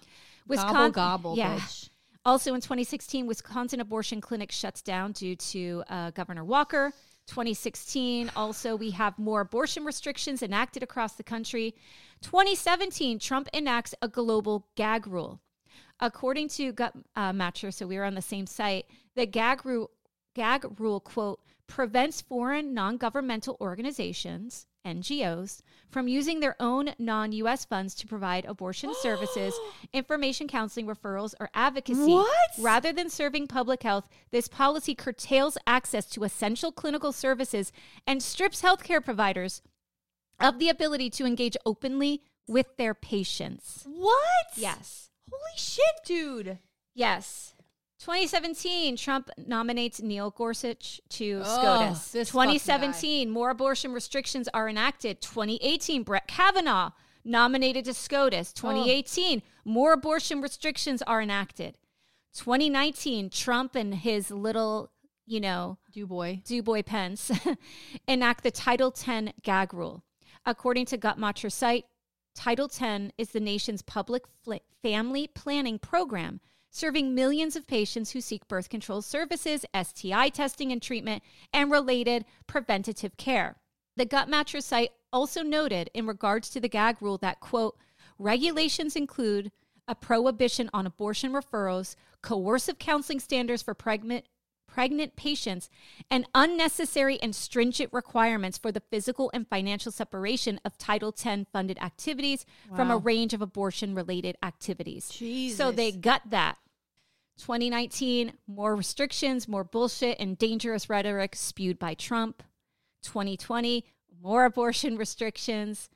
Speaker 2: Wisconsin,
Speaker 1: gobble gobble,
Speaker 2: yeah.
Speaker 1: bitch.
Speaker 2: Also in 2016, Wisconsin abortion clinic shuts down due to uh, Governor Walker. 2016, also we have more abortion restrictions enacted across the country. 2017, Trump enacts a global gag rule. According to Gut uh, Matcher, so we were on the same site, the gag rule, gag rule, quote, prevents foreign non-governmental organizations NGOs from using their own non US funds to provide abortion services, information counseling, referrals, or advocacy.
Speaker 1: What?
Speaker 2: Rather than serving public health, this policy curtails access to essential clinical services and strips healthcare providers of the ability to engage openly with their patients.
Speaker 1: What?
Speaker 2: Yes.
Speaker 1: Holy shit, dude.
Speaker 2: Yes. 2017, Trump nominates Neil Gorsuch to
Speaker 1: Ugh,
Speaker 2: SCOTUS. 2017, more abortion restrictions are enacted. 2018, Brett Kavanaugh nominated to SCOTUS. 2018, more abortion restrictions are enacted. 2019, Trump and his little, you know,
Speaker 1: Do boy.
Speaker 2: Du Bois Pence enact the Title 10 gag rule. According to Guttmacher site, Title 10 is the nation's public fl- family planning program, serving millions of patients who seek birth control services, STI testing and treatment, and related preventative care. The Gut Guttmacher site also noted in regards to the gag rule that, quote, regulations include a prohibition on abortion referrals, coercive counseling standards for pregnant pregnant patients, and unnecessary and stringent requirements for the physical and financial separation of Title X funded activities from a range of abortion related activities.
Speaker 1: Jesus.
Speaker 2: So they gut that. 2019, more restrictions, more bullshit, and dangerous rhetoric spewed by Trump. 2020, more abortion restrictions.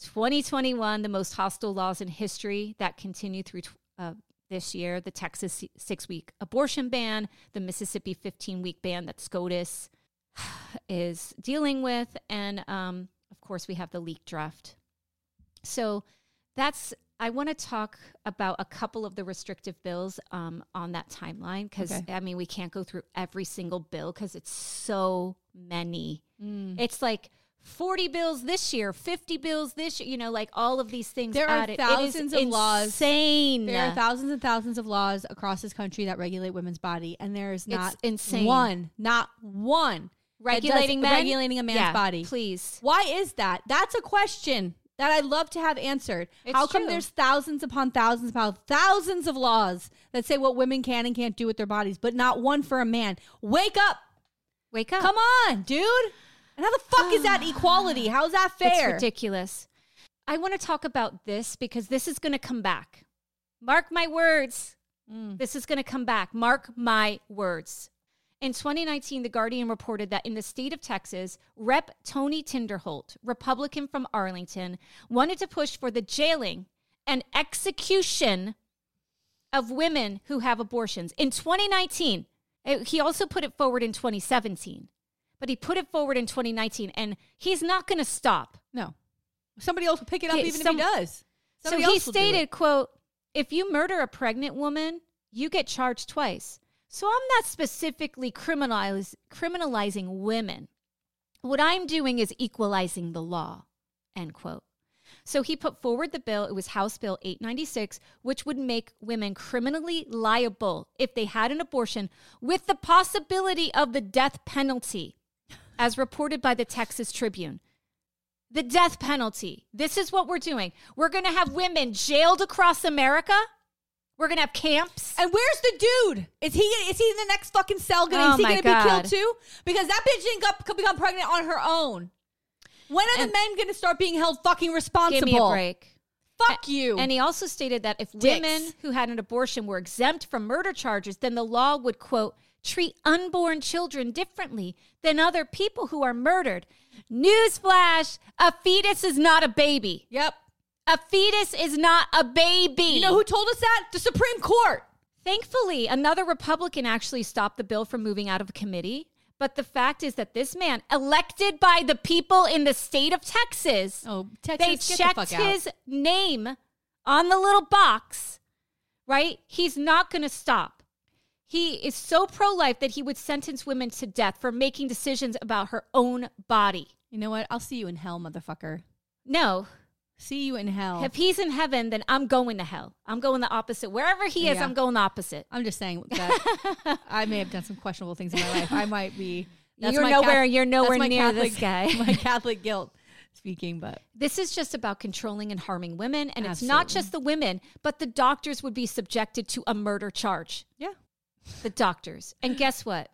Speaker 2: 2021, the most hostile laws in history that continue through uh, this year the Texas six week abortion ban, the Mississippi 15 week ban that SCOTUS is dealing with. And um, of course, we have the leak draft. So that's, I want to talk about a couple of the restrictive bills um, on that timeline because,
Speaker 1: Okay.
Speaker 2: I mean, we can't go through every single bill because it's so many.
Speaker 1: Mm.
Speaker 2: It's like 40 bills this year, 50 bills this year, you know, like all of these things
Speaker 1: There are thousands of laws.
Speaker 2: insane.
Speaker 1: There are thousands and thousands of laws across this country that regulate women's body, and there is not
Speaker 2: insane.
Speaker 1: one, not one does-
Speaker 2: regulating
Speaker 1: regulating a man's
Speaker 2: Yeah,
Speaker 1: body.
Speaker 2: Please.
Speaker 1: Why is that? That's a question that I'd love to have answered.
Speaker 2: It's
Speaker 1: How come
Speaker 2: true.
Speaker 1: there's thousands upon thousands upon thousands of laws that say what women can and can't do with their bodies, but not one for a man? Wake up!
Speaker 2: Wake up.
Speaker 1: Come on, dude! And how the fuck is that equality? How's that
Speaker 2: It's
Speaker 1: fair?
Speaker 2: ridiculous. I want to talk about this because this is going to come back. Mark my words.
Speaker 1: Mm.
Speaker 2: This is going to come back. Mark my words. In 2019, The Guardian reported that in the state of Texas, Rep. Tony Tinderholt, Republican from Arlington, wanted to push for the jailing and execution of women who have abortions. In 2019, Eh, he also put it forward in 2017, but he put it forward in 2019, and he's not going to stop.
Speaker 1: No. Somebody else will pick it up even
Speaker 2: some-
Speaker 1: if he does.
Speaker 2: So he
Speaker 1: else will do it.
Speaker 2: stated, quote, if you murder a pregnant woman, you get charged twice. So I'm not specifically criminalize, criminalizing women. What I'm doing is equalizing the law, end quote. So he put forward the bill. It was House Bill 896, which would make women criminally liable if they had an abortion with the possibility of the death penalty, as reported by the Texas Tribune. The death penalty. This is what we're doing. We're going to have women jailed across America. We're going to have camps.
Speaker 1: And where's the dude? Is he is he in the next fucking cell? Gonna,
Speaker 2: Oh
Speaker 1: is he gonna
Speaker 2: God.
Speaker 1: be killed too? Because that bitch didn't got, become pregnant on her own. When are
Speaker 2: And-
Speaker 1: the men gonna start being held fucking responsible?
Speaker 2: Give me a break.
Speaker 1: Fuck you.
Speaker 2: And he also stated that if
Speaker 1: Dicks.
Speaker 2: women who had an abortion were exempt from murder charges, then the law would, quote, treat unborn children differently than other people who are murdered. Newsflash a fetus is not a baby.
Speaker 1: yep.
Speaker 2: A fetus is not a baby.
Speaker 1: You know who told us that? The Supreme Court.
Speaker 2: Thankfully, another Republican actually stopped the bill from moving out of committee. But the fact is that this man, elected by the people in the state of Texas,
Speaker 1: Oh,
Speaker 2: they
Speaker 1: Texas, get the
Speaker 2: checked
Speaker 1: fuck out.
Speaker 2: his name on the little box, right? He's not going to stop. He is so pro life that he would sentence women to death for making decisions about her own body.
Speaker 1: You know what? I'll see you in hell, motherfucker.
Speaker 2: No,
Speaker 1: See you in hell.
Speaker 2: if he's in heaven, then I'm going to hell. I'm going the opposite. Wherever he is,
Speaker 1: Yeah.
Speaker 2: I'm going the opposite.
Speaker 1: I'm just saying that I may have done some questionable things in my life. I might be.
Speaker 2: You're nowhere-
Speaker 1: Cath-
Speaker 2: you're nowhere near this guy.
Speaker 1: My Catholic guilt speaking, but
Speaker 2: This is just about controlling and harming women. And it's not just the women, but the doctors would be subjected to a murder charge.
Speaker 1: yeah.
Speaker 2: The doctors. And guess what?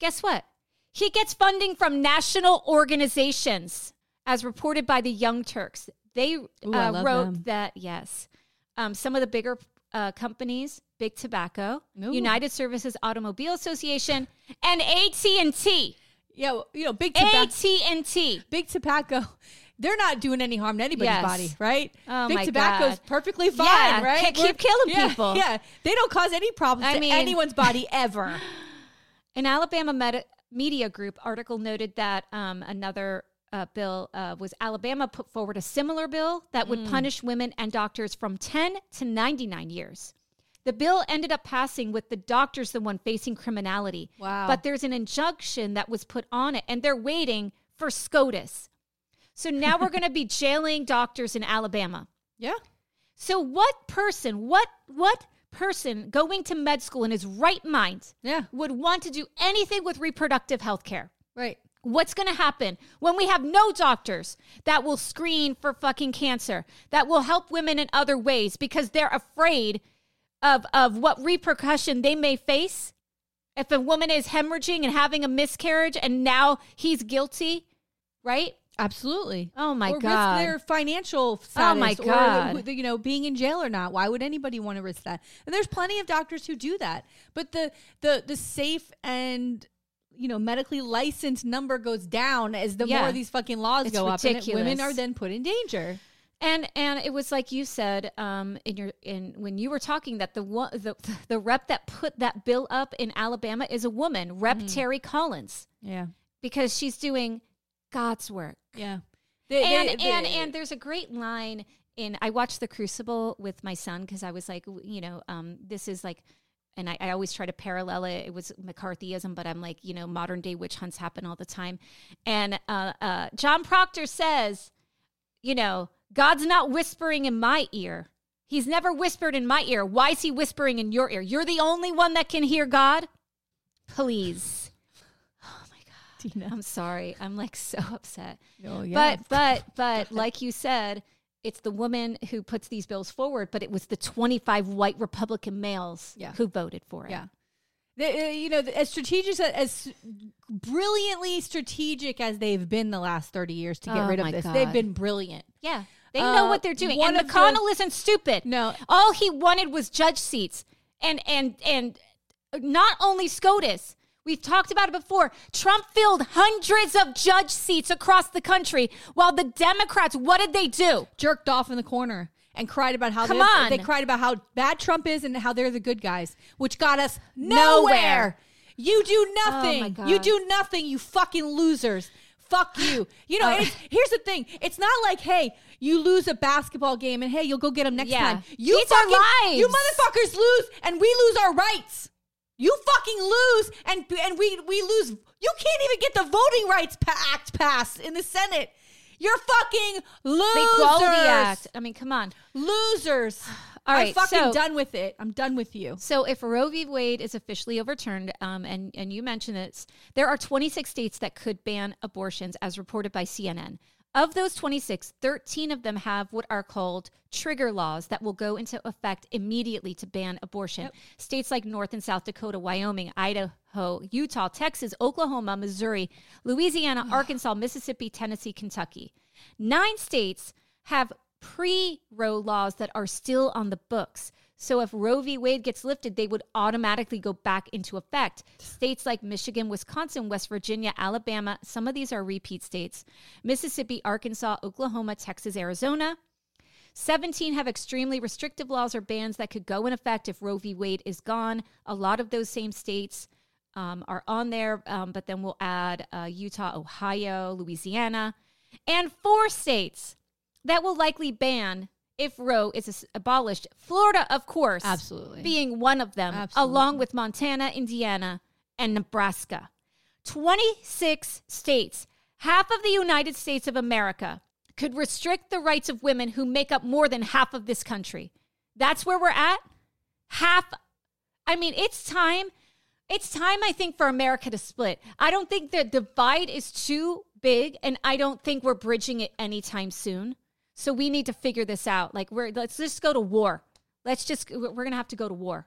Speaker 2: Guess what? He gets funding from national organizations, as reported by the Young Turks. They
Speaker 1: I
Speaker 2: uh, wrote
Speaker 1: them.
Speaker 2: that, yes, um, some of the bigger uh, companies, Big Tobacco,
Speaker 1: Ooh.
Speaker 2: United Services Automobile Association, and AT&T.
Speaker 1: Yeah, well, you know, big tobacco.
Speaker 2: AT&T.
Speaker 1: big tobacco. They're not doing any harm to anybody's
Speaker 2: Yes.
Speaker 1: body, right?
Speaker 2: Oh
Speaker 1: big tobacco's
Speaker 2: God.
Speaker 1: perfectly fine,
Speaker 2: Yeah,
Speaker 1: right?
Speaker 2: can't keep killing
Speaker 1: yeah,
Speaker 2: people.
Speaker 1: Yeah, they don't cause any problems
Speaker 2: I
Speaker 1: to
Speaker 2: mean-
Speaker 1: anyone's body ever.
Speaker 2: An Alabama Medi- Media Group article noted that um, another uh, bill uh, was Alabama put forward a similar bill that would punish women and doctors from 10 to 99 years. The bill ended up passing with the doctors the one facing criminality.
Speaker 1: Wow.
Speaker 2: But there's an injunction that was put on it, and they're waiting for SCOTUS. So now we're going to be jailing doctors in Alabama.
Speaker 1: Yeah.
Speaker 2: So what person, what what person going to med school in his right mind
Speaker 1: Yeah.
Speaker 2: would want to do anything with reproductive health care?
Speaker 1: Right.
Speaker 2: What's going to happen when we have no doctors that will screen for fucking cancer, that will help women in other ways because they're afraid of, of what repercussion they may face? If a woman is hemorrhaging and having a miscarriage and now he's guilty, right?
Speaker 1: Absolutely.
Speaker 2: Oh my
Speaker 1: or
Speaker 2: God.
Speaker 1: risk their financial status.
Speaker 2: Oh my
Speaker 1: or,
Speaker 2: God.
Speaker 1: you know, being in jail or not. Why would anybody want to risk that? And there's plenty of doctors who do that. But the the the safe and you know medically licensed number goes down as the
Speaker 2: Yeah.
Speaker 1: more these fucking laws
Speaker 2: It's
Speaker 1: go up, and women are then put in danger.
Speaker 2: And and it was like you said um, in your in when you were talking that the one the the rep that put that bill up in Alabama is a woman, Rep
Speaker 1: Mm-hmm.
Speaker 2: Terri Collins,
Speaker 1: Yeah.
Speaker 2: because she's doing God's work.
Speaker 1: Yeah. They-
Speaker 2: and
Speaker 1: they-
Speaker 2: and
Speaker 1: they-
Speaker 2: and there's a great line in I watched The Crucible with my son because I was like, you know, um, this is like. And I, I always try to parallel it. It was McCarthyism, but I'm like, you know, modern day witch hunts happen all the time. And uh, uh, John Proctor says, you know, God's not whispering in my ear. He's never whispered in my ear. Why is he whispering in your ear? You're the only one that can hear God. Please.
Speaker 1: Tina.
Speaker 2: I'm sorry. I'm like so upset.
Speaker 1: Oh, yeah.
Speaker 2: But but but like you said, it's the woman who puts these bills forward, but it was the 25 white Republican males
Speaker 1: Yeah.
Speaker 2: who voted for it.
Speaker 1: Yeah. They, uh, you know, as strategic as brilliantly strategic as they've been the last 30 years to get
Speaker 2: Oh
Speaker 1: rid of this,
Speaker 2: God.
Speaker 1: they've been brilliant.
Speaker 2: Yeah. They
Speaker 1: Uh,
Speaker 2: know what they're doing. And
Speaker 1: of the-
Speaker 2: McConnell isn't stupid.
Speaker 1: No.
Speaker 2: All he wanted was judge seats. And and and not only SCOTUS. We've talked about it before. Trump filled hundreds of judge seats across the country while the Democrats, what did they do?
Speaker 1: jerked off in the corner and cried about how
Speaker 2: Come
Speaker 1: they,
Speaker 2: on.
Speaker 1: they cried about how bad Trump is and how they're the good guys, which got us
Speaker 2: Nowhere.
Speaker 1: nowhere. You do
Speaker 2: oh, nothing. Oh.
Speaker 1: You do nothing. You fucking losers. Fuck you. You know,
Speaker 2: Oh.
Speaker 1: it's, here's the thing. It's not like, hey, you lose a basketball game and hey, you'll go get them next
Speaker 2: Yeah.
Speaker 1: time. You
Speaker 2: These
Speaker 1: fucking,
Speaker 2: lives.
Speaker 1: you motherfuckers lose and we lose our rights. You fucking lose and and we we lose. You can't even get the Voting Rights Act passed in the Senate. You're fucking losers.
Speaker 2: The Equality Act. I mean, come on.
Speaker 1: Losers.
Speaker 2: All right,
Speaker 1: I'm fucking
Speaker 2: so-
Speaker 1: done with it. I'm done with you.
Speaker 2: So if Roe v. Wade is officially overturned, um, and and you mentioned this, there are 26 states that could ban abortions, as reported by CNN. Of those 26, 13 of them have what are called trigger laws that will go into effect immediately to ban abortion. States like North and South Dakota, Wyoming, Idaho, Utah, Texas, Oklahoma, Missouri, Louisiana, Arkansas, Mississippi, Tennessee, Kentucky. Nine states have pre Roe laws that are still on the books. So if Roe v. Wade gets lifted, they would automatically go back into effect. States like Michigan, Wisconsin, West Virginia, Alabama, some of these are repeat states, Mississippi, Arkansas, Oklahoma, Texas, Arizona. 17 have extremely restrictive laws or bans that could go in effect if Roe v. Wade is gone. A lot of those same states um, are on there, um, but then we'll add uh, Utah, Ohio, Louisiana, and four states that will likely ban if Roe is abolished. Florida, of course,
Speaker 1: Absolutely.
Speaker 2: being one of them,
Speaker 1: Absolutely.
Speaker 2: along with Montana, Indiana, and Nebraska. 26 states, half of the United States of America, could restrict the rights of women who make up more than half of this country. That's where we're at. Half. I mean, it's time. It's time, I think, for America to split. I don't think the divide is too big, and I don't think we're bridging it anytime soon. So we need to figure this out. Like, we're let's just go to war. Let's just we're gonna have to go to war.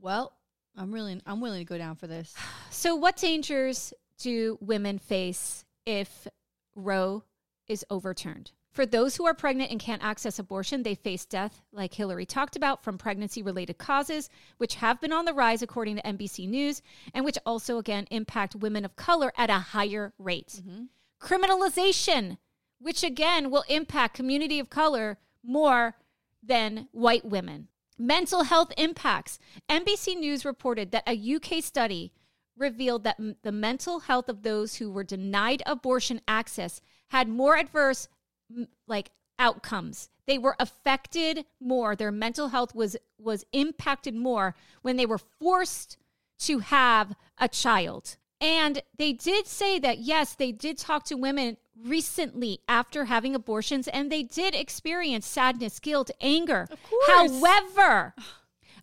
Speaker 1: Well, I'm really I'm willing to go down for this.
Speaker 2: So, what dangers do women face if Roe is overturned? For those who are pregnant and can't access abortion, they face death, like Hillary talked about, from pregnancy related causes, which have been on the rise, according to NBC News, and which also, again, impact women of color at a higher rate. Mm-hmm. Criminalization, which again will impact community of color more than white women. Mental health impacts. NBC News reported that a UK study revealed that m- the mental health of those who were denied abortion access had more adverse m- like outcomes. They were affected more. Their mental health was was impacted more when they were forced to have a child. And they did say that yes, they did talk to women recently after having abortions and they did experience sadness, guilt, anger.
Speaker 1: Of course.
Speaker 2: However,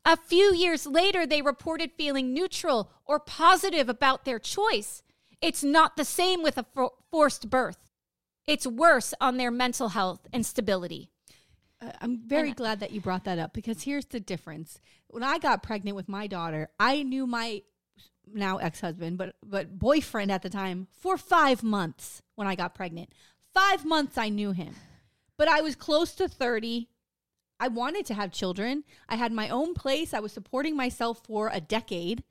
Speaker 2: a few years later, they reported feeling neutral or positive about their choice. It's not the same with a for- forced birth. It's worse on their mental health and stability.
Speaker 1: Uh, I'm very
Speaker 2: And-
Speaker 1: glad that you brought that up because here's the difference. When I got pregnant with my daughter, I knew my now ex-husband, but but boyfriend at the time for 5 months when I got pregnant. 5 months I knew him. But I was close to 30. I wanted to have children. I had my own place. I was supporting myself for a decade,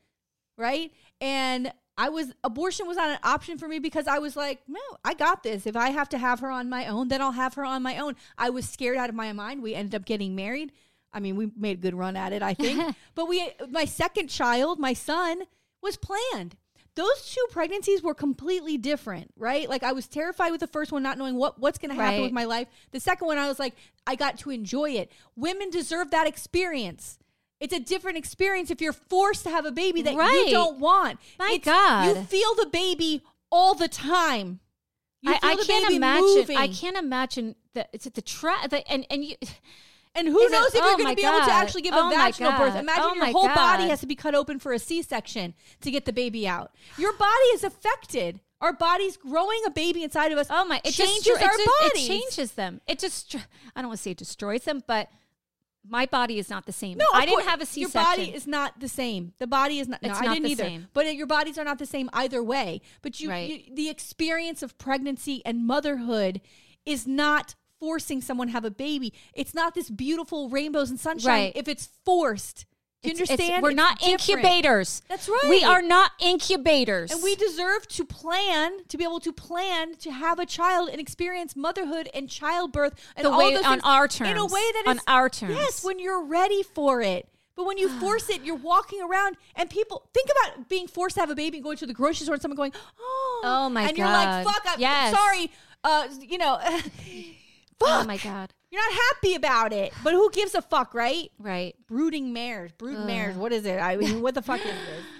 Speaker 1: right? And I was abortion was not an option for me because I was like, no, I got this. If I have to have her on my own, then I'll have her on my own. I was scared out of my mind. We ended up getting married. I mean, we made a good run at it, I think. but we my second child, my son, was planned. Those two pregnancies were completely different, right? Like I was terrified with the first one, not knowing what what's going to happen
Speaker 2: Right.
Speaker 1: with my life. The second one, I was like, I got to enjoy it. Women deserve that experience. It's a different experience if you're forced to have a baby that
Speaker 2: Right.
Speaker 1: you don't want.
Speaker 2: My
Speaker 1: It's-
Speaker 2: God.
Speaker 1: you feel the baby all the time. You
Speaker 2: I, I can't imagine.
Speaker 1: moving.
Speaker 2: I can't imagine the it's the tra- the, and and you.
Speaker 1: And who
Speaker 2: Is it-
Speaker 1: knows if
Speaker 2: oh
Speaker 1: you're going to be able to actually give
Speaker 2: Oh
Speaker 1: a vaginal birth? Imagine
Speaker 2: Oh
Speaker 1: your whole body has to be cut open for a C-section to get the baby out. Your body is affected. Our body's growing a baby inside of us.
Speaker 2: Oh my! It
Speaker 1: changes
Speaker 2: destro-
Speaker 1: our
Speaker 2: it,
Speaker 1: bodies.
Speaker 2: It changes them. It just. I don't want to say it destroys them, but my body is not the same.
Speaker 1: No,
Speaker 2: I didn't
Speaker 1: course,
Speaker 2: have a
Speaker 1: Your body is not the same. The body is not. No,
Speaker 2: It's
Speaker 1: I
Speaker 2: not
Speaker 1: didn't
Speaker 2: the
Speaker 1: either.
Speaker 2: same.
Speaker 1: But your bodies are not the same either way. But you,
Speaker 2: Right.
Speaker 1: you, the experience of pregnancy and motherhood is not forcing someone to have a baby. It's not this beautiful rainbows and sunshine.
Speaker 2: Right.
Speaker 1: If it's forced, do you
Speaker 2: It's- it's-
Speaker 1: understand?
Speaker 2: we're
Speaker 1: It's
Speaker 2: not
Speaker 1: different.
Speaker 2: incubators.
Speaker 1: That's right.
Speaker 2: We are not incubators.
Speaker 1: And we deserve to plan, to be able to plan to have a child and experience motherhood and childbirth and
Speaker 2: The
Speaker 1: all
Speaker 2: way-
Speaker 1: those
Speaker 2: on
Speaker 1: things
Speaker 2: our
Speaker 1: in a way that
Speaker 2: On
Speaker 1: is-
Speaker 2: our terms.
Speaker 1: Yes, when you're ready for it. But when you force it, you're walking around and people think about being forced to have a baby and going to the grocery store and someone going, "Oh,
Speaker 2: Oh my God.
Speaker 1: and you're like, "Fuck, I'm
Speaker 2: Yes.
Speaker 1: sorry." Uh, you know, fuck.
Speaker 2: oh my god!
Speaker 1: You're not happy about it, but who gives a fuck, right?
Speaker 2: Right.
Speaker 1: Brooding mares, brood mares. What is it? I mean, what the fuck is this?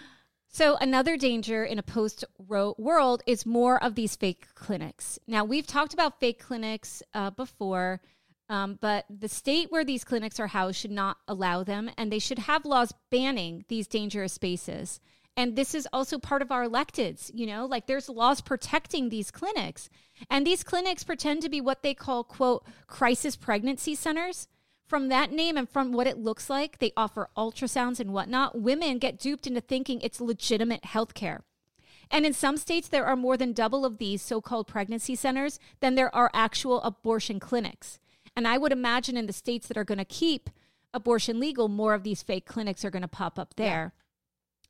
Speaker 2: So, another danger in a post Roe world is more of these fake clinics. Now, we've talked about fake clinics uh, before, um, but the state where these clinics are housed should not allow them, and they should have laws banning these dangerous spaces. And this is also part of our electeds, you know, like there's laws protecting these clinics. And these clinics pretend to be what they call, quote, crisis pregnancy centers. From that name and from what it looks like, they offer ultrasounds and whatnot. Women get duped into thinking it's legitimate health care. And in some states, there are more than double of these so called pregnancy centers than there are actual abortion clinics. And I would imagine in the states that are going to keep abortion legal, more of these fake clinics are going to pop up there.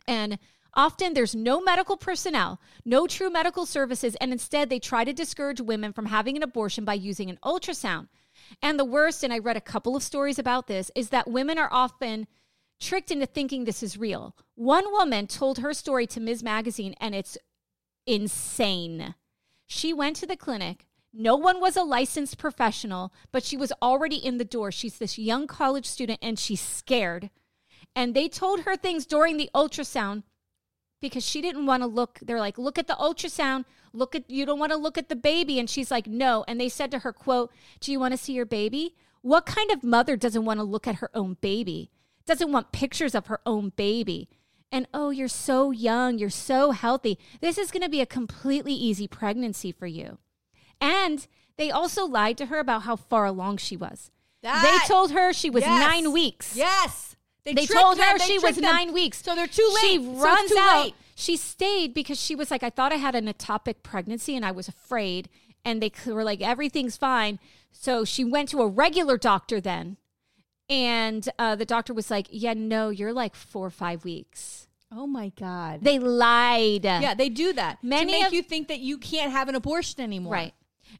Speaker 2: And often there's no medical personnel, no true medical services, and instead they try to discourage women from having an abortion by using an ultrasound. And the worst, and I read a couple of stories about this, is that women are often tricked into thinking this is real. One woman told her story to Ms. Magazine, and it's insane. She went to the clinic. No one was a licensed professional, but she was already in the door. She's this young college student and she's scared. And they told her things during the ultrasound because she didn't want to look. They're like, look at the ultrasound. Look at, you don't want to look at the baby. And she's like, no. And they said to her, quote, do you want to see your baby? What kind of mother doesn't want to look at her own baby? Doesn't want pictures of her own baby? And oh, you're so young. You're so healthy. This is going to be a completely easy pregnancy for you. And they also lied to her about how far along she was.
Speaker 1: That-
Speaker 2: they told her she was
Speaker 1: Yes.
Speaker 2: nine weeks.
Speaker 1: Yes.
Speaker 2: They
Speaker 1: tricked
Speaker 2: told her
Speaker 1: They
Speaker 2: she was
Speaker 1: them.
Speaker 2: nine weeks.
Speaker 1: So they're too late.
Speaker 2: She
Speaker 1: So
Speaker 2: runs
Speaker 1: too
Speaker 2: out.
Speaker 1: late.
Speaker 2: She stayed because she was like, I thought I had an ectopic pregnancy and I was afraid. And they were like, everything's fine. So she went to a regular doctor then. And uh, the doctor was like, Yeah, no, you're like four or five weeks.
Speaker 1: Oh my God.
Speaker 2: They lied.
Speaker 1: yeah, they do that
Speaker 2: Many
Speaker 1: to make
Speaker 2: of-
Speaker 1: you think that you can't have an abortion anymore.
Speaker 2: Right.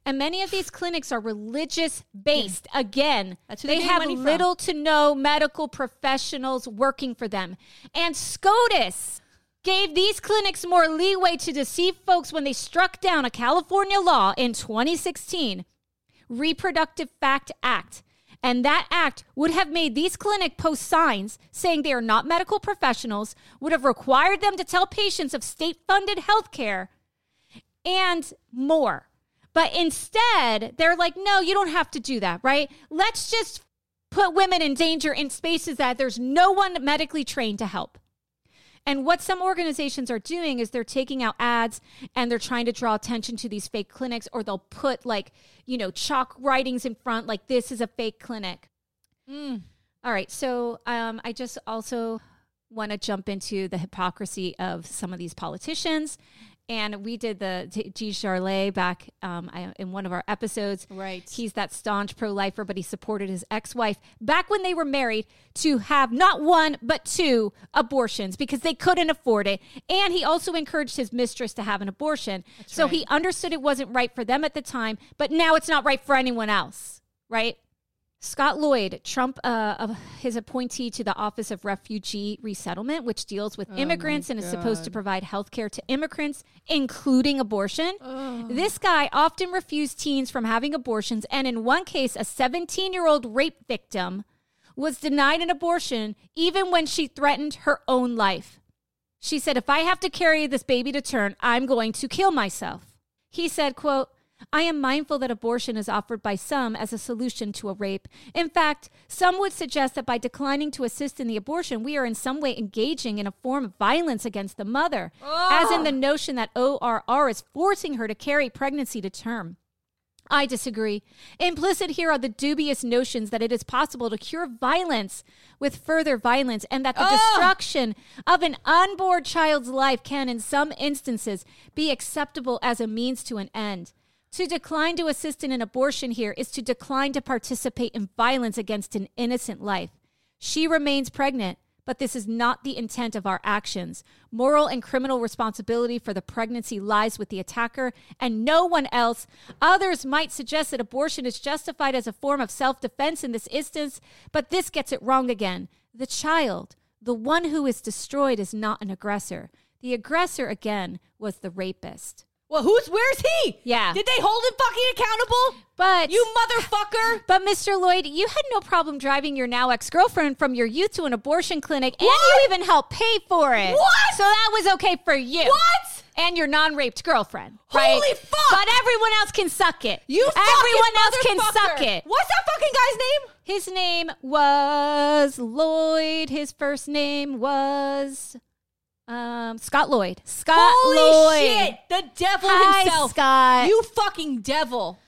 Speaker 2: And many of these clinics are religious based. Again,
Speaker 1: That's they
Speaker 2: they have
Speaker 1: money from.
Speaker 2: little to no medical professionals working for them. And SCOTUS gave these clinics more leeway to deceive folks when they struck down a California law in 2016, Reproductive Fact Act. And that act would have made these clinic post signs saying they are not medical professionals, would have required them to tell patients of state funded health care and more. But instead, they're like, no, you don't have to do that, right? Let's just put women in danger in spaces that there's no one medically trained to help. And what some organizations are doing is they're taking out ads and they're trying to draw attention to these fake clinics, or they'll put like, you know, chalk writings in front, like, this is a fake clinic. All right. So um, I just also want to jump into the hypocrisy of some of these politicians. And we did the T- DesJarlais back um, I, in one of our episodes.
Speaker 1: Right.
Speaker 2: He's that staunch pro lifer, but he supported his ex wife back when they were married to have not one, but two abortions because they couldn't afford it. And he also encouraged his mistress to have an abortion. so
Speaker 1: right.
Speaker 2: he understood it wasn't right for them at the time, but now it's not right for anyone else, right? Scott Lloyd, Trump, uh, of his appointee to the Office of Refugee Resettlement, which deals with immigrants and is supposed to provide health care to immigrants, including abortion. This guy often refused teens from having abortions, and in one case, a 17 year old rape victim was denied an abortion even when she threatened her own life. She said, If I have to carry this baby to term, I'm going to kill myself. He said, quote, I am mindful that abortion is offered by some as a solution to a rape. In fact, some would suggest that by declining to assist in the abortion, we are in some way engaging in a form of violence against the mother, as in the oh. notion that ORR is forcing her to carry pregnancy to term. I disagree. Implicit here are the dubious notions that it is possible to cure violence with further violence and that the destruction of an unborn child's life can, in some instances, be acceptable as a means to an end. To decline to assist in an abortion here is to decline to participate in violence against an innocent life. She remains pregnant, but this is not the intent of our actions. Moral and criminal responsibility for the pregnancy lies with the attacker and no one else. Others might suggest that abortion is justified as a form of self defense in this instance, but this gets it wrong again. The child, the one who is destroyed, is not an aggressor. The aggressor, again, was the rapist.
Speaker 1: Well, who's where's he?
Speaker 2: Yeah.
Speaker 1: Did they hold him fucking accountable?
Speaker 2: But
Speaker 1: You motherfucker.
Speaker 2: But Mr. Lloyd, you had no problem driving your now ex-girlfriend from your youth to an abortion clinic, and you even helped pay for it.
Speaker 1: What?
Speaker 2: So that was okay for you.
Speaker 1: What?
Speaker 2: And your non-raped girlfriend. Right?
Speaker 1: Holy fuck.
Speaker 2: But everyone else can suck it.
Speaker 1: You
Speaker 2: everyone else can suck it.
Speaker 1: What's that fucking guy's name?
Speaker 2: His name was Lloyd. His first name was um, Scott Lloyd. Scott
Speaker 1: Holy
Speaker 2: Lloyd.
Speaker 1: shit! The devil
Speaker 2: Hi,
Speaker 1: himself.
Speaker 2: Scott.
Speaker 1: You fucking devil.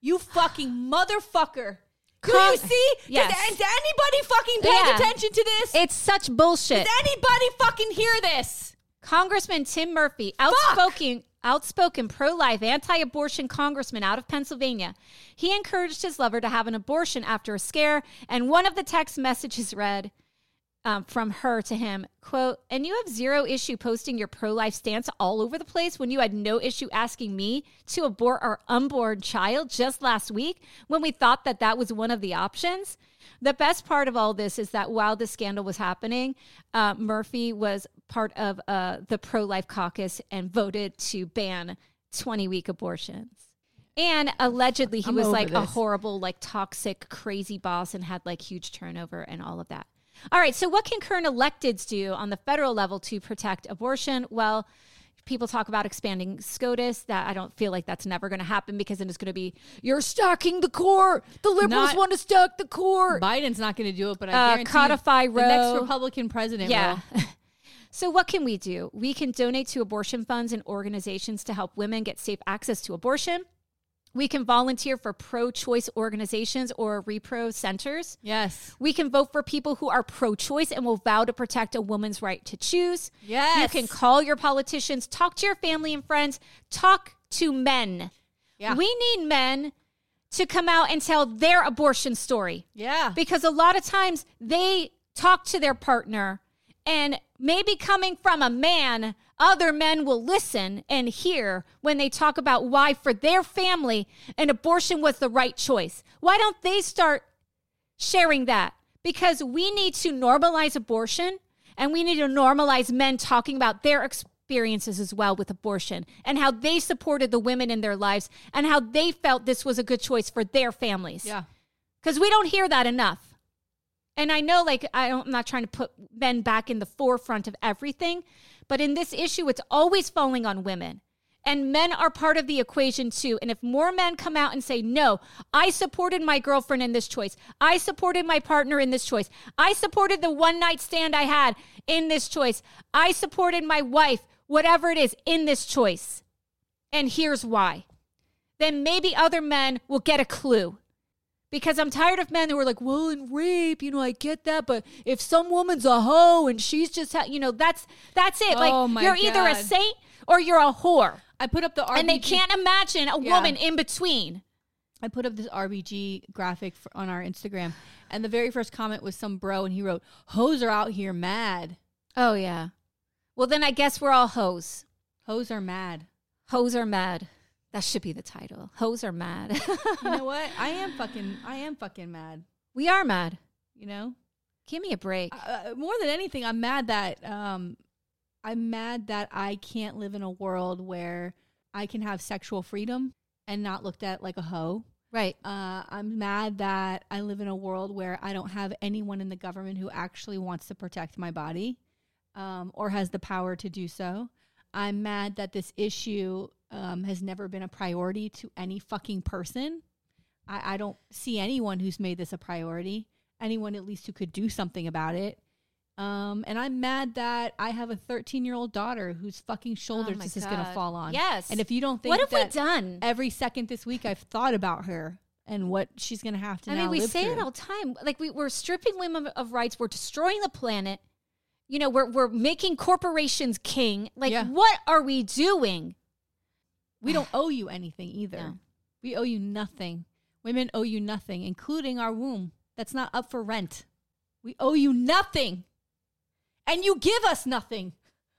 Speaker 1: You fucking motherfucker. Do
Speaker 2: Con-
Speaker 1: you see?
Speaker 2: Yes.
Speaker 1: Is anybody fucking paying
Speaker 2: Yeah.
Speaker 1: attention to this?
Speaker 2: It's such bullshit.
Speaker 1: Does anybody fucking hear this?
Speaker 2: Congressman Tim Murphy, outspoken, outspoken pro-life, anti-abortion congressman out of Pennsylvania, he encouraged his lover to have an abortion after a scare, and one of the text messages read, um, from her to him, quote, and you have zero issue posting your pro life stance all over the place when you had no issue asking me to abort our unborn child just last week when we thought that that was one of the options. The best part of all this is that while the scandal was happening, uh, Murphy was part of uh, the pro life caucus and voted to ban 20 week abortions. And allegedly, he
Speaker 1: I'm
Speaker 2: was like a horrible, like toxic, crazy boss and had like huge turnover and all of that. All right. So, what can current electeds do on the federal level to protect abortion? Well, people talk about expanding SCOTUS. That I don't feel like that's never going to happen because then it's going to be you're stacking the court. The liberals
Speaker 1: Not-
Speaker 2: want to stack the court.
Speaker 1: Biden's not going to do it, but I
Speaker 2: Uh,
Speaker 1: guarantee
Speaker 2: codify
Speaker 1: you, the next Republican president
Speaker 2: Yeah.
Speaker 1: will.
Speaker 2: so, what can we do? We can donate to abortion funds and organizations to help women get safe access to abortion. We can volunteer for pro choice organizations or repro centers.
Speaker 1: Yes.
Speaker 2: We can vote for people who are pro choice and will vow to protect a woman's right to choose.
Speaker 1: Yes.
Speaker 2: You can call your politicians, talk to your family and friends, talk to men.
Speaker 1: Yeah.
Speaker 2: We need men to come out and tell their abortion story
Speaker 1: Yeah.
Speaker 2: because a lot of times they talk to their partner and maybe coming from a man other men will listen and hear when they talk about why for their family an abortion was the right choice why don't they start sharing that because we need to normalize abortion and we need to normalize men talking about their experiences as well with abortion and how they supported the women in their lives and how they felt this was a good choice for their families
Speaker 1: yeah.
Speaker 2: because we don't hear that enough. And I know, like, I I'm not trying to put men back in the forefront of everything, but in this issue, it's always falling on women. And men are part of the equation too. And if more men come out and say, no, I supported my girlfriend in this choice, I supported my partner in this choice, I supported the one night stand I had in this choice, I supported my wife, whatever it is, in this choice. And here's why. Then maybe other men will get a clue because I'm tired of men who are like, well, in rape, you know, I get that, but if some woman's a hoe and she's just, ha-, you know, that's that's it.
Speaker 1: Oh
Speaker 2: like you're either a saint or you're a whore,
Speaker 1: I put up the RBG.
Speaker 2: and they can't imagine a
Speaker 1: Yeah.
Speaker 2: woman in between.
Speaker 1: I put up this RBG graphic for, on our Instagram, and the very first comment was some bro, and he wrote, "Hoes are out here mad.
Speaker 2: Oh yeah. Well, then I guess we're all hoes.
Speaker 1: Hoes are mad."
Speaker 2: Hoes are mad. That should be the title. Hoes are mad.
Speaker 1: You know what? I am fucking. I am fucking mad.
Speaker 2: we are mad.
Speaker 1: You know.
Speaker 2: Give me a break.
Speaker 1: uh, more than anything, I'm mad that um, I'm mad that I can't live in a world where I can have sexual freedom and not looked at like a hoe.
Speaker 2: right.
Speaker 1: Uh, I'm mad that I live in a world where I don't have anyone in the government who actually wants to protect my body um, or has the power to do so. I'm mad that this issue um, has never been a priority to any fucking person. I, I don't see anyone who's made this a priority, anyone at least who could do something about it. Um, and I'm mad that I have a 13 year old daughter whose fucking shoulders
Speaker 2: Oh
Speaker 1: this is going to fall on.
Speaker 2: Yes.
Speaker 1: And if you don't think
Speaker 2: What have we done?
Speaker 1: every second this week I've thought about her and what she's going to have to
Speaker 2: do.
Speaker 1: I
Speaker 2: mean, we say it all the time. Like we, we're stripping women of rights. We're destroying the planet. You know, we're we're making corporations king. Like,
Speaker 1: Yeah.
Speaker 2: what are we doing?
Speaker 1: We don't owe you anything either.
Speaker 2: No.
Speaker 1: We owe you nothing. Women owe you nothing, including our womb. That's not up for rent. We owe you nothing. And you give us nothing,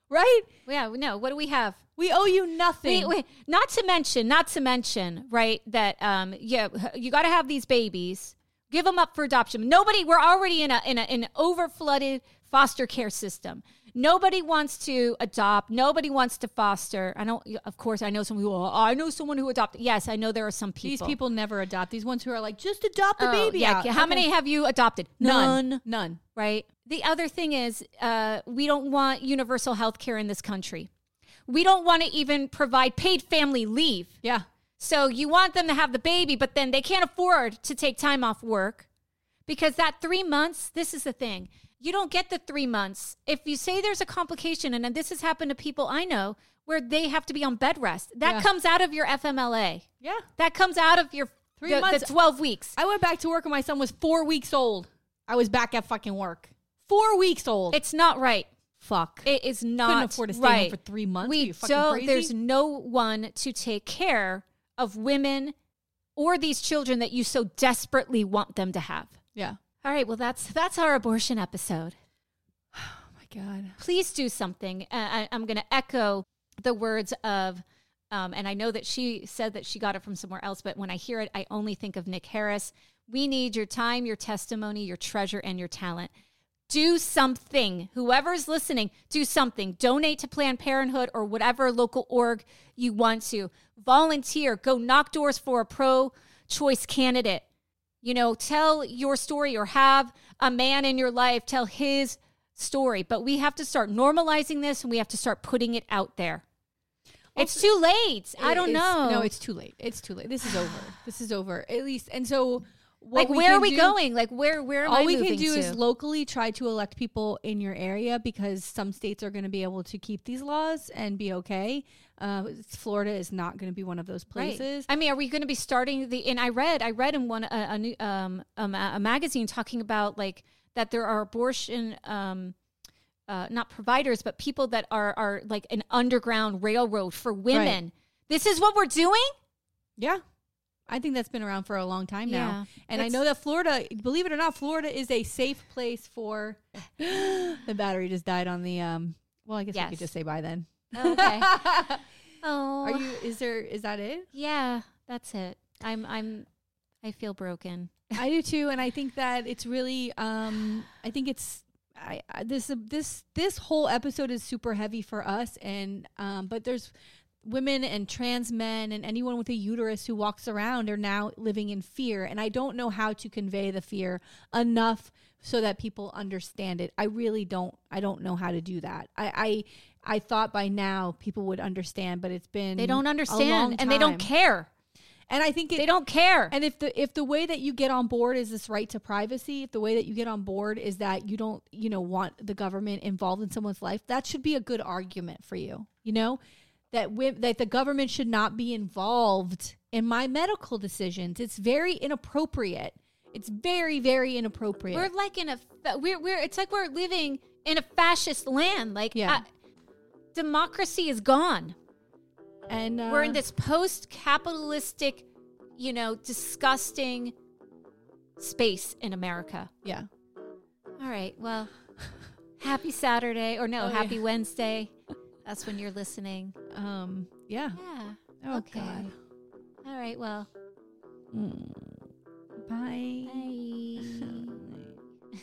Speaker 1: right?
Speaker 2: Yeah, no. What do we have?
Speaker 1: We owe you nothing.
Speaker 2: Wait, wait. Not to mention, not to mention, right? That um, yeah, you got to have these babies. Give them up for adoption. Nobody. We're already in a in a in an over flooded foster care system. Nobody wants to adopt. Nobody wants to foster. I know. Of course, I know some people. Oh, I know someone who adopted. Yes, I know there are some people.
Speaker 1: These people never adopt. These ones who are like, just adopt the
Speaker 2: Oh,
Speaker 1: baby
Speaker 2: yeah.
Speaker 1: out.
Speaker 2: How
Speaker 1: Okay.
Speaker 2: many have you adopted?
Speaker 1: None. None.
Speaker 2: right? The other thing is, uh, we don't want universal health care in this country. We don't want to even provide paid family leave.
Speaker 1: Yeah.
Speaker 2: So you want them to have the baby, but then they can't afford to take time off work because that three months, this is the thing. You don't get the three months. If you say there's a complication, and this has happened to people I know where they have to be on bed rest, that
Speaker 1: Yeah.
Speaker 2: comes out of your FMLA.
Speaker 1: Yeah.
Speaker 2: That comes out of your
Speaker 1: Three
Speaker 2: the, the
Speaker 1: months.
Speaker 2: 12 weeks.
Speaker 1: I went back to work when my son was four weeks old. I was back at fucking work. Four weeks old.
Speaker 2: It's not right.
Speaker 1: fuck.
Speaker 2: It is not
Speaker 1: afford to stay home
Speaker 2: right.
Speaker 1: for three months.
Speaker 2: We
Speaker 1: you fucking
Speaker 2: don't.
Speaker 1: crazy?
Speaker 2: There's no one to take care of women or these children that you so desperately want them to have.
Speaker 1: yeah.
Speaker 2: All right. Well, that's that's our abortion episode.
Speaker 1: Oh my God.
Speaker 2: please do something. Uh, I, I'm going to echo the words of, um, and I know that she said that she got it from somewhere else, but when I hear it, I only think of Nick Harris. We need your time, your testimony, your treasure, and your talent. Do something. Whoever's listening, do something. Donate to Planned Parenthood or whatever local org you want to. Volunteer. Go knock doors for a pro choice candidate. You know, tell your story or have a man in your life tell his story. But we have to start normalizing this and we have to start putting it out there. It's too late. I don't know.
Speaker 1: No, it's too late. It's too late. This is over. This is over. At least, and so
Speaker 2: like
Speaker 1: we
Speaker 2: where are we
Speaker 1: do-
Speaker 2: going? Like where where am I
Speaker 1: All we can do
Speaker 2: to?
Speaker 1: is locally try to elect people in your area because some states are going to be able to keep these laws and be okay. Uh, Florida is not going to be one of those
Speaker 2: Right.
Speaker 1: places.
Speaker 2: I mean, are we going to be starting the? And I read, I read in one a, a new um a, a magazine talking about like that there are abortion um uh not providers but people that are are like an underground railroad for women. This is what we're doing.
Speaker 1: Yeah. I think that's been around for a long time
Speaker 2: Yeah.
Speaker 1: now. And I know that Florida, believe it or not, Florida is a safe place for the battery just died on the um well, I guess we
Speaker 2: Yes.
Speaker 1: could just say bye then.
Speaker 2: Okay. oh,
Speaker 1: Are you is there is that it?
Speaker 2: Yeah, that's it. I'm I'm I feel broken.
Speaker 1: I do too, and I think that it's really. Um, I think it's. I, I this this this whole episode is super heavy for us, and um, but there's women and trans men and anyone with a uterus who walks around are now living in fear, and I don't know how to convey the fear enough so that people understand it. I really don't. I don't know how to do that. I. I I thought by now people would understand, but it's been
Speaker 2: They don't understand and they don't care.
Speaker 1: And I think it,
Speaker 2: They don't care.
Speaker 1: and if the if the way that you get on board is this right to privacy, if the way that you get on board is that you don't, you know, want the government involved in someone's life, that should be a good argument for you. You know, that we, that the government should not be involved in my medical decisions. It's very inappropriate. It's very very inappropriate.
Speaker 2: We're like in a we're we're it's like we're living in a fascist land. Like
Speaker 1: Yeah.
Speaker 2: uh, democracy is gone.
Speaker 1: and uh,
Speaker 2: we're in this post-capitalistic, you know, disgusting space in America.
Speaker 1: Yeah.
Speaker 2: All right. Well, happy Saturday or no,
Speaker 1: Oh,
Speaker 2: happy
Speaker 1: yeah.
Speaker 2: Wednesday. That's when you're listening.
Speaker 1: Um. Yeah.
Speaker 2: Yeah.
Speaker 1: Oh
Speaker 2: Okay.
Speaker 1: God.
Speaker 2: All right. Well,
Speaker 1: Mm. Bye.
Speaker 2: bye.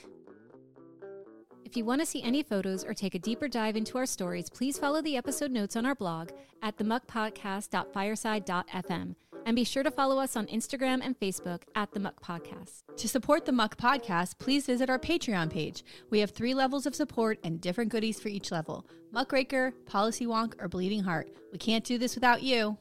Speaker 2: If you want to see any photos or take a deeper dive into our stories, please follow the episode notes on our blog at themuckpodcast.fireside.fm. And be sure to follow us on Instagram and Facebook at The Muck Podcast.
Speaker 1: To support the Muck Podcast, please visit our Patreon page. We have three levels of support and different goodies for each level Muckraker, Policy Wonk, or Bleeding Heart. We can't do this without you.